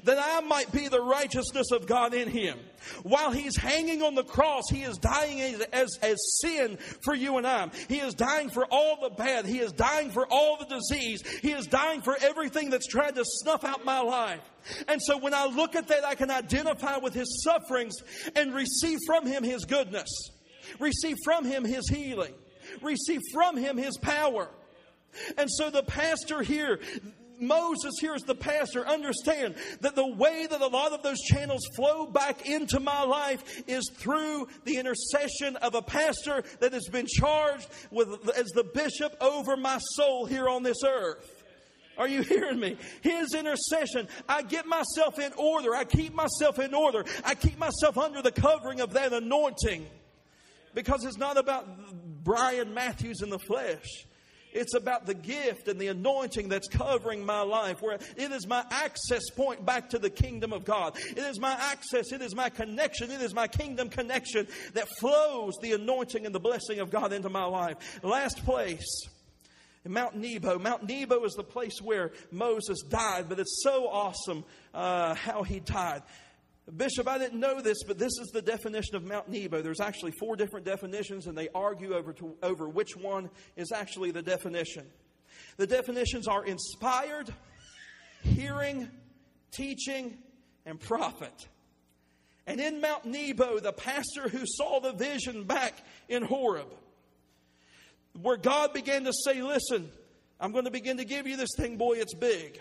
that I might be the righteousness of God in him. While he's hanging on the cross, he is dying as, as, as, sin for you and I. He is dying for all the bad. He is dying for all the disease. He is dying for everything that's tried to snuff out my life. And so when I look at that, I can identify with his sufferings and receive from him his goodness, receive from him his healing receive from him his power. And so the pastor here, Moses here as the pastor, understand that the way that a lot of those channels flow back into my life is through the intercession of a pastor that has been charged with as the bishop over my soul here on this earth. Are you hearing me? His intercession. I get myself in order. I keep myself in order. I keep myself under the covering of that anointing. Because it's not about Brian Matthews in the flesh. It's about the gift and the anointing that's covering my life, where it is my access point back to the kingdom of God. It is my access, it is my connection, it is my kingdom connection that flows the anointing and the blessing of God into my life. Last place. Mount Nebo. Mount Nebo is the place where Moses died, but it's so awesome uh, how he died. Bishop, I didn't know this, but this is the definition of Mount Nebo. There's actually four different definitions, and they argue over, to, over which one is actually the definition. The definitions are inspired, hearing, teaching, and prophet. And in Mount Nebo, the pastor who saw the vision back in Horeb, where God began to say, Listen, I'm going to begin to give you this thing, boy, it's big.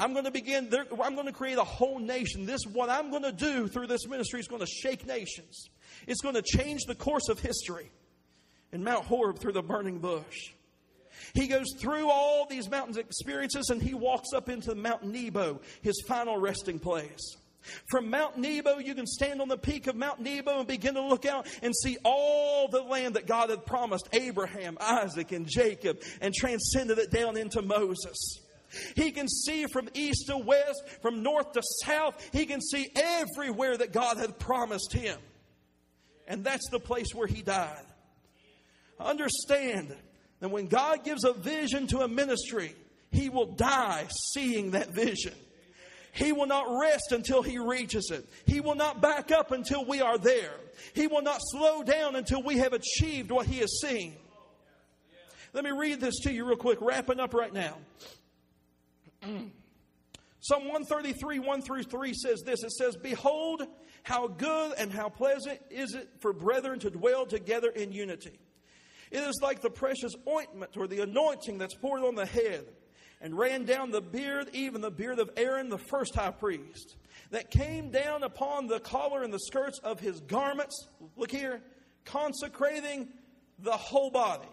I'm going to begin, I'm going to create a whole nation. This, what I'm going to do through this ministry is going to shake nations. It's going to change the course of history. In Mount Horeb through the burning bush. He goes through all these mountains experiences and he walks up into Mount Nebo, his final resting place. From Mount Nebo, you can stand on the peak of Mount Nebo and begin to look out and see all the land that God had promised Abraham, Isaac, and Jacob and transcended it down into Moses. He can see from east to west, from north to south. He can see everywhere that God had promised him. And that's the place where he died. Understand that when God gives a vision to a ministry, he will die seeing that vision. He will not rest until he reaches it. He will not back up until we are there. He will not slow down until we have achieved what he has seen. Let me read this to you real quick, wrapping up right now. Mm. Psalm 133, 1 through 3 says this It says, Behold, how good and how pleasant is it for brethren to dwell together in unity. It is like the precious ointment or the anointing that's poured on the head and ran down the beard, even the beard of Aaron, the first high priest, that came down upon the collar and the skirts of his garments. Look here, consecrating the whole body.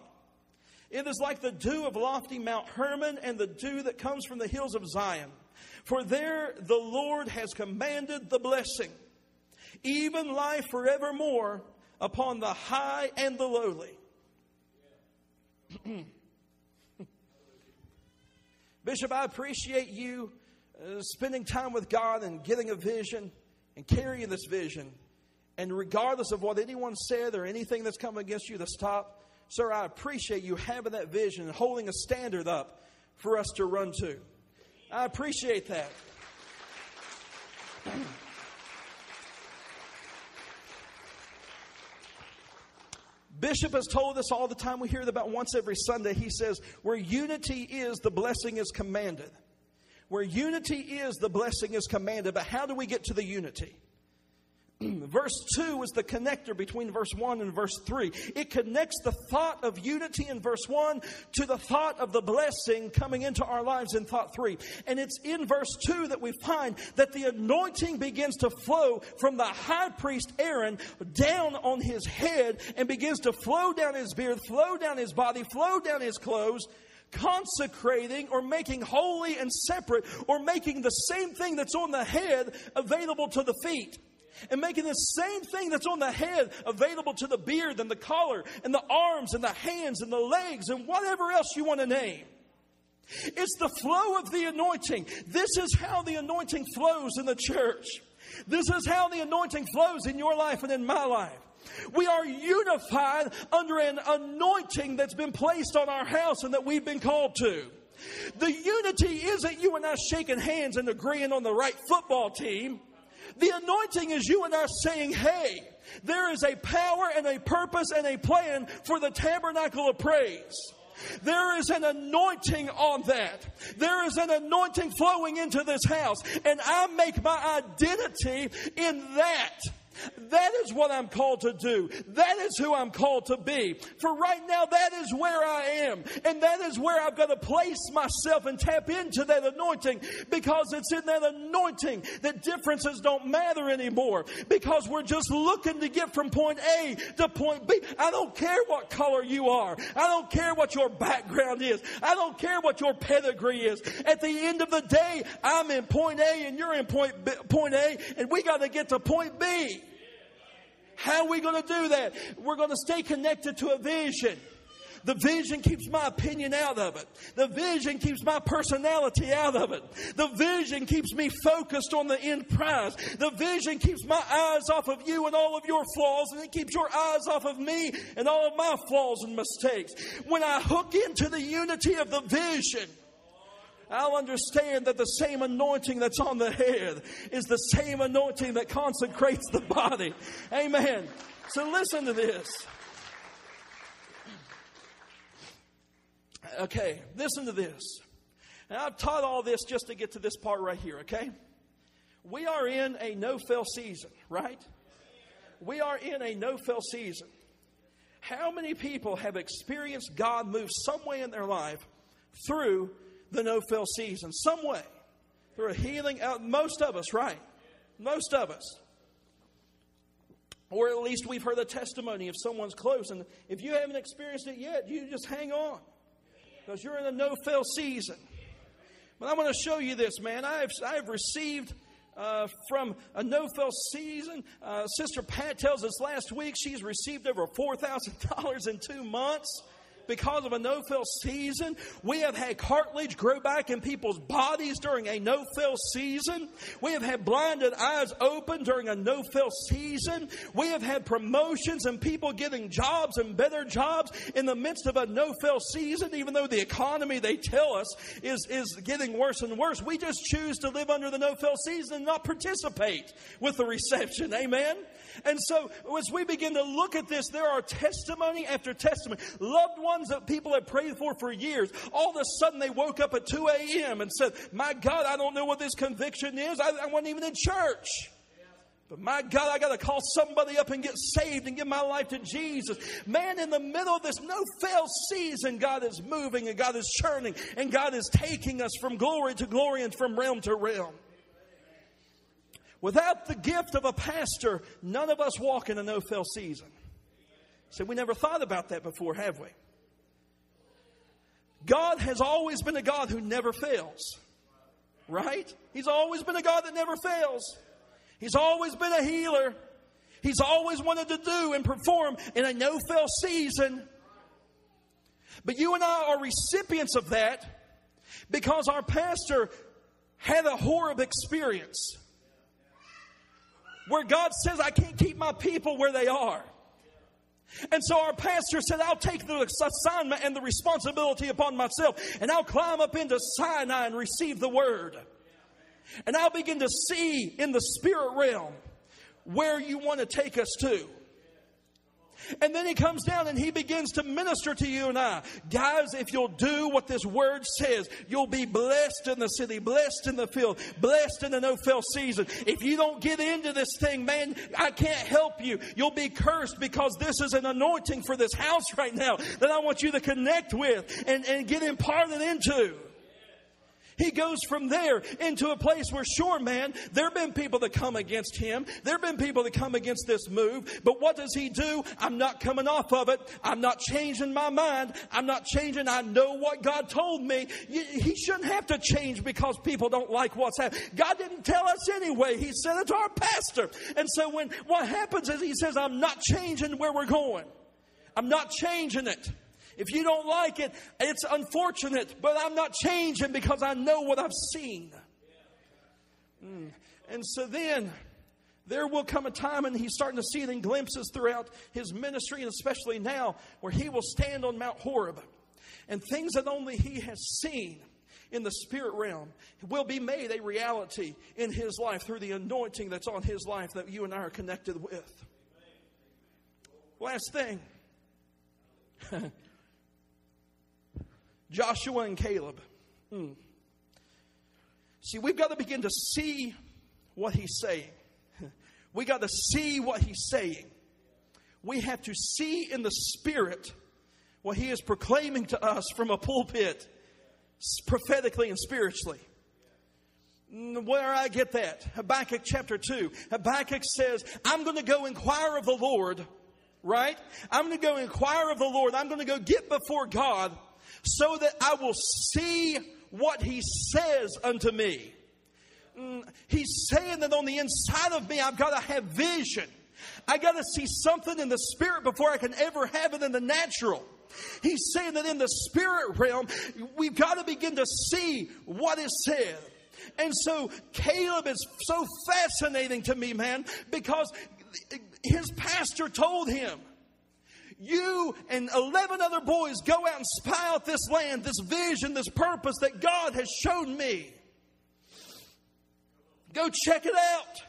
It is like the dew of lofty Mount Hermon and the dew that comes from the hills of Zion. For there the Lord has commanded the blessing, even life forevermore upon the high and the lowly. Bishop, I appreciate you uh, spending time with God and getting a vision and carrying this vision. And regardless of what anyone said or anything that's come against you to stop, Sir, I appreciate you having that vision and holding a standard up for us to run to. I appreciate that. Bishop has told us all the time, we hear it about once every Sunday. He says, Where unity is, the blessing is commanded. Where unity is, the blessing is commanded. But how do we get to the unity? verse 2 is the connector between verse 1 and verse 3. It connects the thought of unity in verse 1 to the thought of the blessing coming into our lives in thought 3. And it's in verse 2 that we find that the anointing begins to flow from the high priest Aaron down on his head and begins to flow down his beard, flow down his body, flow down his clothes consecrating or making holy and separate or making the same thing that's on the head available to the feet and making the same thing that's on the head available to the beard and the collar and the arms and the hands and the legs and whatever else you want to name. It's the flow of the anointing. This is how the anointing flows in the church. This is how the anointing flows in your life and in my life. We are unified under an anointing that's been placed on our house and that we've been called to. The unity isn't you and I shaking hands and agreeing on the right football team. The anointing is you and I saying, hey, there is a power and a purpose and a plan for the tabernacle of praise. There is an anointing on that. There is an anointing flowing into this house. And I make my identity in that. That is what I'm called to do. That is who I'm called to be. For right now, that is where I am. And that is where I've got to place myself and tap into that anointing because it's in that anointing that differences don't matter anymore because we're just looking to get from point A to point B. I don't care what color you are. I don't care what your background is. I don't care what your pedigree is. At the end of the day, I'm in point A and you're in point, B, point A and we got to get to point B. How are we going to do that? We're going to stay connected to a vision. The vision keeps my opinion out of it. The vision keeps my personality out of it. The vision keeps me focused on the end prize. The vision keeps my eyes off of you and all of your flaws, and it keeps your eyes off of me and all of my flaws and mistakes. When I hook into the unity of the vision, I'll understand that the same anointing that's on the head is the same anointing that consecrates the body. Amen. So listen to this. Okay, listen to this. Now, I've taught all this just to get to this part right here, okay? We are in a no fail season, right? We are in a no fail season. How many people have experienced God move some way in their life through the no fail season? Some way. Through a healing, out, most of us, right? Most of us. Or at least we've heard a testimony of someone's close. And if you haven't experienced it yet, you just hang on because you're in a no fail season. But I want to show you this, man. I've, I've received uh, from a no fail season. Uh, Sister Pat tells us last week she's received over $4,000 in two months because of a no fail season. We have had cartilage grow back in people's bodies during a no fail season. We have had blinded eyes open during a no fail season. We have had promotions and people getting jobs and better jobs in the midst of a no fail season, even though the economy they tell us is, is getting worse and worse. We just choose to live under the no fill season and not participate with the reception. Amen. And so as we begin to look at this, there are testimony after testimony. Loved ones that people have prayed for for years. All of a sudden they woke up at 2 a.m. and said, My God, I don't know what this conviction is. I, I wasn't even in church. But my God, I got to call somebody up and get saved and give my life to Jesus. Man, in the middle of this no fail season, God is moving and God is churning and God is taking us from glory to glory and from realm to realm. Without the gift of a pastor, none of us walk in a no fail season. So we never thought about that before, have we? God has always been a God who never fails. Right? He's always been a God that never fails. He's always been a healer. He's always wanted to do and perform in a no fail season. But you and I are recipients of that because our pastor had a Horeb experience where God says, I can't keep my people where they are. And so our pastor said, I'll take the assignment and the responsibility upon myself, and I'll climb up into Sinai and receive the word. And I'll begin to see in the spirit realm where you want to take us to. And then he comes down and he begins to minister to you and I. Guys, if you'll do what this word says, you'll be blessed in the city, blessed in the field, blessed in the no fail season. If you don't get into this thing, man, I can't help you. You'll be cursed because this is an anointing for this house right now that I want you to connect with and, and get imparted into. He goes from there into a place where, sure, man, there have been people that come against him. There have been people that come against this move. But what does he do? I'm not coming off of it. I'm not changing my mind. I'm not changing. I know what God told me. He shouldn't have to change because people don't like what's happening. God didn't tell us anyway. He said it to our pastor. And so when what happens is he says, I'm not changing where we're going. I'm not changing it. If you don't like it, it's unfortunate, but I'm not changing because I know what I've seen. Mm. And so then there will come a time, and he's starting to see it in glimpses throughout his ministry, and especially now, where he will stand on Mount Horeb. And things that only he has seen in the spirit realm will be made a reality in his life through the anointing that's on his life that you and I are connected with. Last thing. Joshua and Caleb. Hmm. See, we've got to begin to see what he's saying. We got to see what he's saying. We have to see in the spirit what he is proclaiming to us from a pulpit, prophetically and spiritually. Where I get that? Habakkuk chapter 2. Habakkuk says, I'm going to go inquire of the Lord, right? I'm going to go inquire of the Lord. I'm going to go get before God so that I will see what he says unto me. Mm, he's saying that on the inside of me, I've got to have vision. I got to see something in the spirit before I can ever have it in the natural. He's saying that in the spirit realm, we've got to begin to see what is said. And so Caleb is so fascinating to me, man, because his pastor told him, you and 11 other boys go out and spy out this land, this vision, this purpose that God has shown me. Go check it out.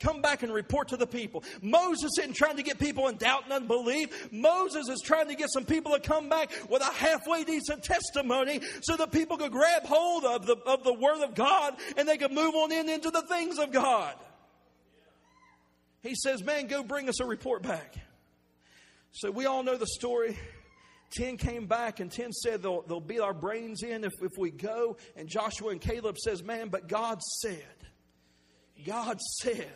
Come back and report to the people. Moses isn't trying to get people in doubt and unbelief. Moses is trying to get some people to come back with a halfway decent testimony so that people could grab hold of the, of the Word of God and they could move on in into the things of God. He says, Man, go bring us a report back. So we all know the story. 10 came back and 10 said they'll, they'll beat our brains in if, if we go. And Joshua and Caleb says, man, but God said, God said,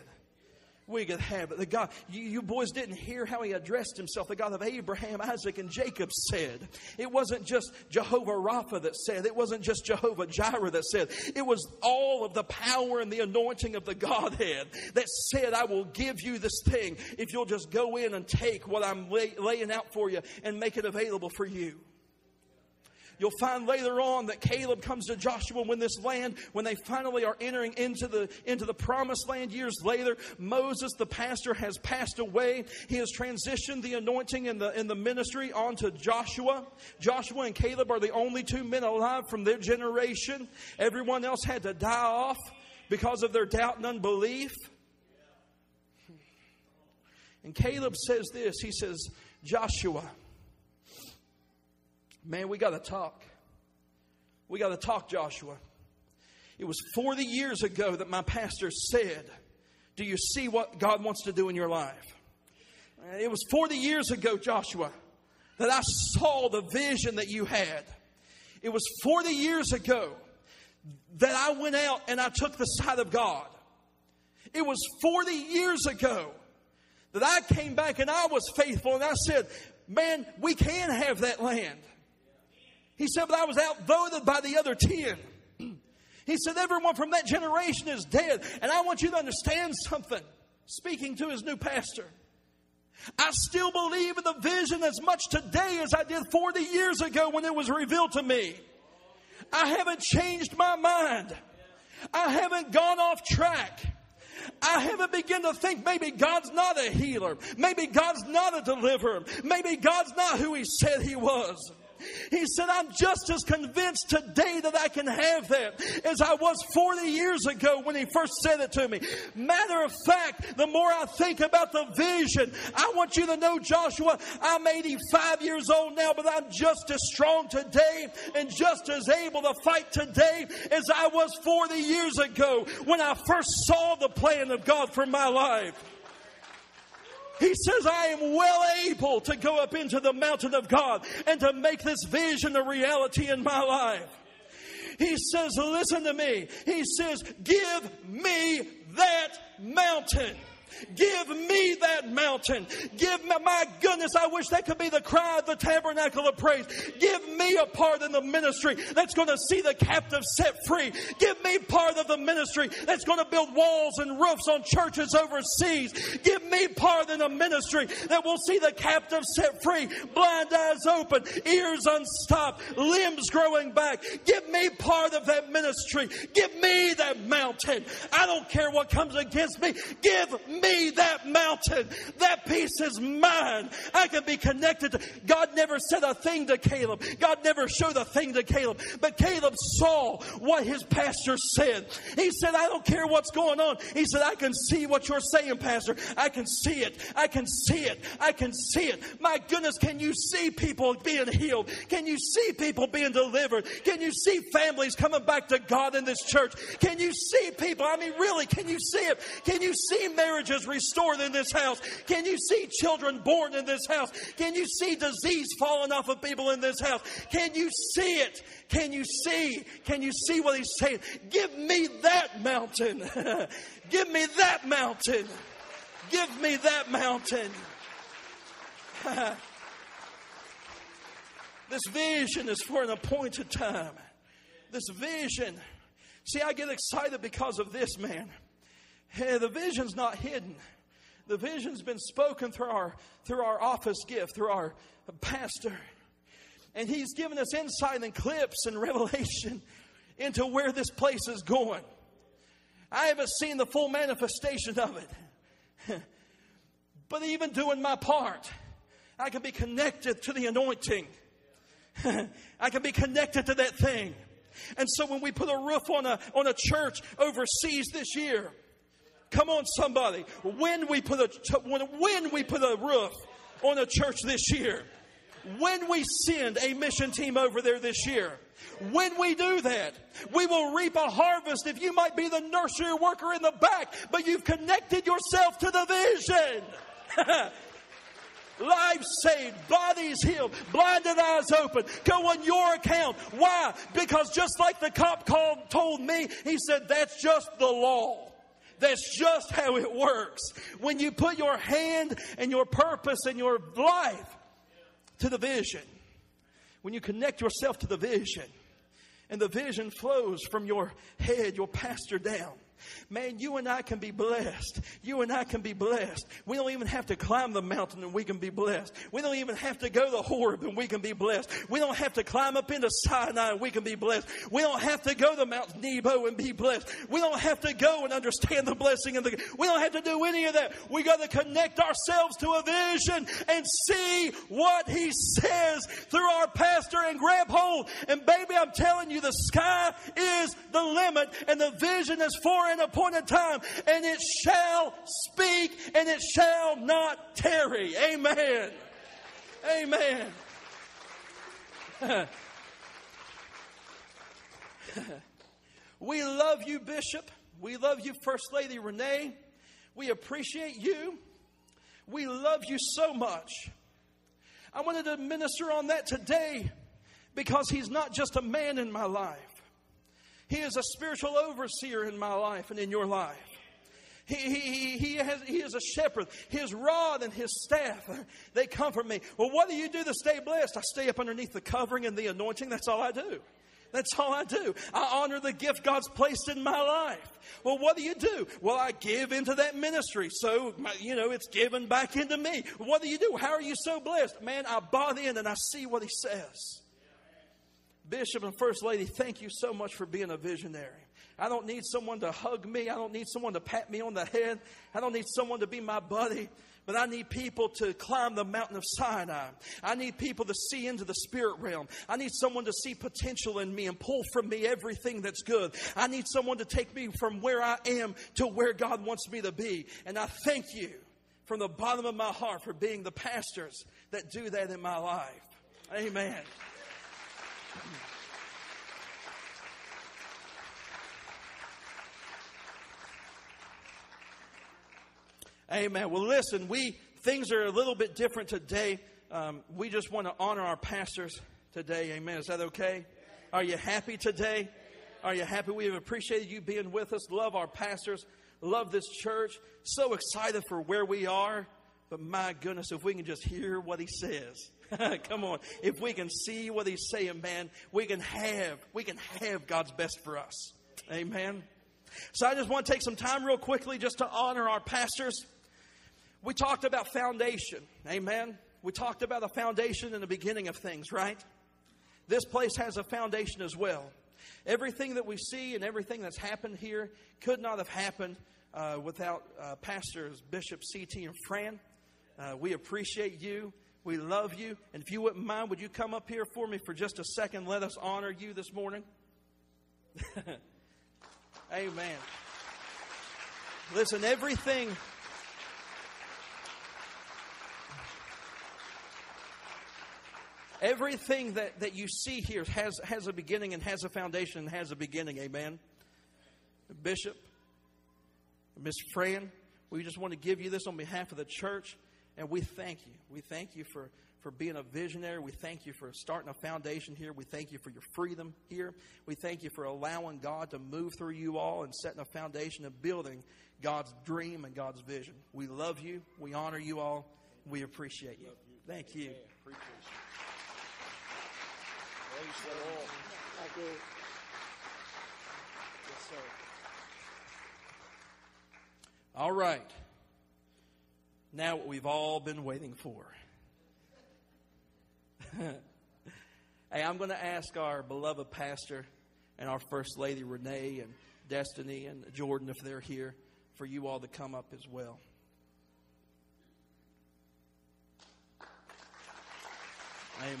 we could have it. The God, you, you, boys didn't hear how he addressed himself. The God of Abraham, Isaac, and Jacob said. It wasn't just Jehovah Rapha that said. It wasn't just Jehovah Jireh that said. It was all of the power and the anointing of the Godhead that said, I will give you this thing if you'll just go in and take what I'm lay, laying out for you and make it available for you. You'll find later on that Caleb comes to Joshua when this land, when they finally are entering into the, into the promised land years later. Moses, the pastor, has passed away. He has transitioned the anointing in the, in the ministry onto Joshua. Joshua and Caleb are the only two men alive from their generation. Everyone else had to die off because of their doubt and unbelief. And Caleb says this He says, Joshua, Man, we got to talk. We got to talk, Joshua. It was 40 years ago that my pastor said, Do you see what God wants to do in your life? It was 40 years ago, Joshua, that I saw the vision that you had. It was 40 years ago that I went out and I took the side of God. It was 40 years ago that I came back and I was faithful and I said, Man, we can have that land. He said, But I was outvoted by the other 10. He said, Everyone from that generation is dead. And I want you to understand something. Speaking to his new pastor. I still believe in the vision as much today as I did 40 years ago when it was revealed to me. I haven't changed my mind. I haven't gone off track. I haven't begun to think maybe God's not a healer. Maybe God's not a deliverer. Maybe God's not who He said He was. He said, I'm just as convinced today that I can have that as I was 40 years ago when he first said it to me. Matter of fact, the more I think about the vision, I want you to know, Joshua, I'm 85 years old now, but I'm just as strong today and just as able to fight today as I was 40 years ago when I first saw the plan of God for my life. He says, I am well able to go up into the mountain of God and to make this vision a reality in my life. He says, listen to me. He says, give me that mountain. Give me that mountain. Give me, my goodness, I wish that could be the cry of the tabernacle of praise. Give me a part in the ministry that's going to see the captive set free. Give me part of the ministry that's going to build walls and roofs on churches overseas. Give me part in the ministry that will see the captive set free, blind eyes open, ears unstopped, limbs growing back. Give me part of that ministry. Give me that mountain. I don't care what comes against me. Give me me that mountain. That piece is mine. I can be connected to. God never said a thing to Caleb. God never showed a thing to Caleb. But Caleb saw what his pastor said. He said, I don't care what's going on. He said, I can see what you're saying, Pastor. I can see it. I can see it. I can see it. My goodness, can you see people being healed? Can you see people being delivered? Can you see families coming back to God in this church? Can you see people? I mean, really, can you see it? Can you see marriages? restored in this house? Can you see children born in this house? Can you see disease falling off of people in this house? Can you see it? Can you see? Can you see what he's saying? Give me that mountain. Give me that mountain. Give me that mountain. this vision is for an appointed time. This vision. See, I get excited because of this, man. Hey, the vision's not hidden. The vision's been spoken through our through our office gift, through our pastor. And He's given us insight and clips and revelation into where this place is going. I haven't seen the full manifestation of it. but even doing my part, I can be connected to the anointing. I can be connected to that thing. And so when we put a roof on a, on a church overseas this year, come on somebody, when we put a, when, we put a roof on a church this year, when we send a mission team over there this year, when we do that, we will reap a harvest if you might be the nursery worker in the back, but you've connected yourself to the vision. Lives saved, bodies healed, blinded eyes open. Go on your account. Why? Because just like the cop called, told me, he said, that's just the law. That's just how it works. When you put your hand and your purpose and your life to the vision, when you connect yourself to the vision, and the vision flows from your head, your pastor down, Man, you and I can be blessed. You and I can be blessed. We don't even have to climb the mountain and we can be blessed. We don't even have to go to Horeb and we can be blessed. We don't have to climb up into Sinai and we can be blessed. We don't have to go to Mount Nebo and be blessed. We don't have to go and understand the blessing of the. We don't have to do any of that. We got to connect ourselves to a vision and see what He says through our pastor and grab hold. And baby, I'm telling you, the sky is the limit and the vision is for an appointed time, and it shall speak and it shall not tarry. Amen. Amen. we love you, Bishop. We love you, First Lady Renee. We appreciate you. We love you so much. I wanted to minister on that today because he's not just a man in my life. He is a spiritual overseer in my life and in your life. He, he, he, has, he is a shepherd. His rod and his staff, they comfort me. Well, what do you do to stay blessed? I stay up underneath the covering and the anointing. That's all I do. That's all I do. I honor the gift God's placed in my life. Well, what do you do? Well, I give into that ministry. So, you know, it's given back into me. What do you do? How are you so blessed? Man, I bought in and I see what he says. Bishop and First Lady, thank you so much for being a visionary. I don't need someone to hug me. I don't need someone to pat me on the head. I don't need someone to be my buddy. But I need people to climb the mountain of Sinai. I need people to see into the spirit realm. I need someone to see potential in me and pull from me everything that's good. I need someone to take me from where I am to where God wants me to be. And I thank you from the bottom of my heart for being the pastors that do that in my life. Amen. Amen. Well, listen, we things are a little bit different today. Um, we just want to honor our pastors today. Amen. Is that okay? Are you happy today? Are you happy? We have appreciated you being with us. Love our pastors. Love this church. So excited for where we are. But my goodness, if we can just hear what he says. Come on. If we can see what he's saying, man, we can have, we can have God's best for us. Amen. So I just want to take some time real quickly just to honor our pastors. We talked about foundation. Amen. We talked about a foundation in the beginning of things, right? This place has a foundation as well. Everything that we see and everything that's happened here could not have happened uh, without uh, pastors Bishop C.T. and Fran. Uh, we appreciate you. We love you. And if you wouldn't mind, would you come up here for me for just a second? Let us honor you this morning. Amen. Listen, everything Everything that, that you see here has, has a beginning and has a foundation and has a beginning. Amen. Bishop, Miss Fran, we just want to give you this on behalf of the church, and we thank you. We thank you for, for being a visionary. We thank you for starting a foundation here. We thank you for your freedom here. We thank you for allowing God to move through you all and setting a foundation and building God's dream and God's vision. We love you. We honor you all. We appreciate you. Thank you. Praise the Lord. Thank you. Yes, sir. All right. Now, what we've all been waiting for. Hey, I'm going to ask our beloved pastor and our First Lady Renee and Destiny and Jordan, if they're here, for you all to come up as well. Amen.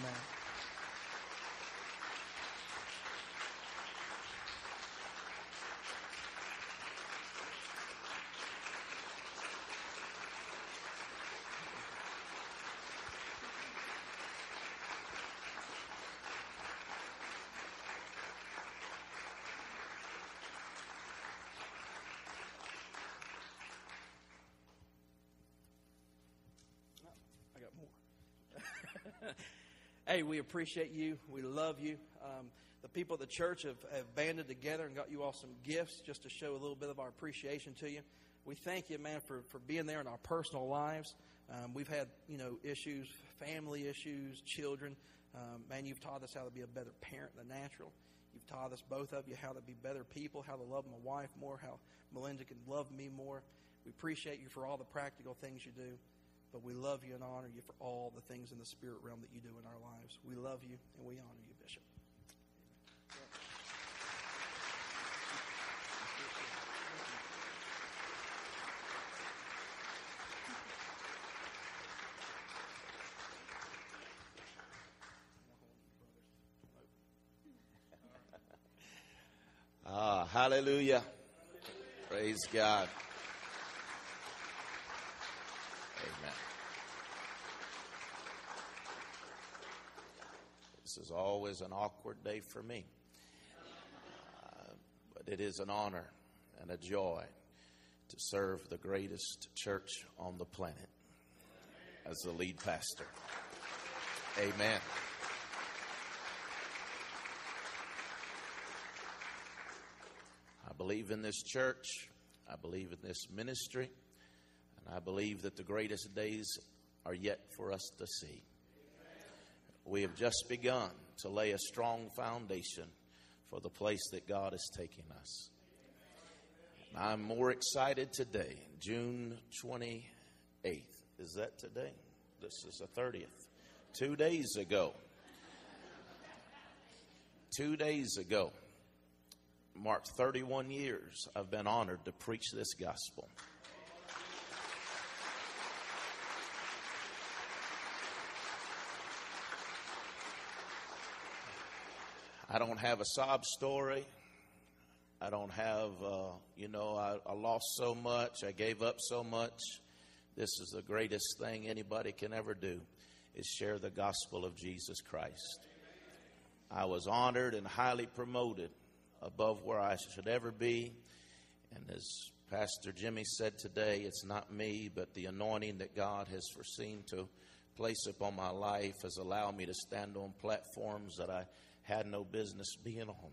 I got more. Hey, we appreciate you. We love you. Um, the people of the church have, have banded together and got you all some gifts just to show a little bit of our appreciation to you. We thank you, man, for, for being there in our personal lives. Um, we've had, you know, issues, family issues, children. Um, man, you've taught us how to be a better parent than natural. You've taught us, both of you, how to be better people, how to love my wife more, how Melinda can love me more. We appreciate you for all the practical things you do. But we love you and honor you for all the things in the spirit realm that you do in our lives. We love you and we honor you, Bishop. Ah, hallelujah. Praise God. Amen. This is always an awkward day for me. Uh, but it is an honor and a joy to serve the greatest church on the planet as the lead pastor. Amen. I believe in this church. I believe in this ministry. And I believe that the greatest days are yet for us to see. We have just begun to lay a strong foundation for the place that God is taking us. And I'm more excited today, June 28th. Is that today? This is the 30th. Two days ago. Two days ago marked 31 years I've been honored to preach this gospel. I don't have a sob story. I don't have, uh, you know, I, I lost so much. I gave up so much. This is the greatest thing anybody can ever do is share the gospel of Jesus Christ. I was honored and highly promoted above where I should ever be. And as Pastor Jimmy said today, it's not me, but the anointing that God has foreseen to place upon my life has allowed me to stand on platforms that I had no business being on.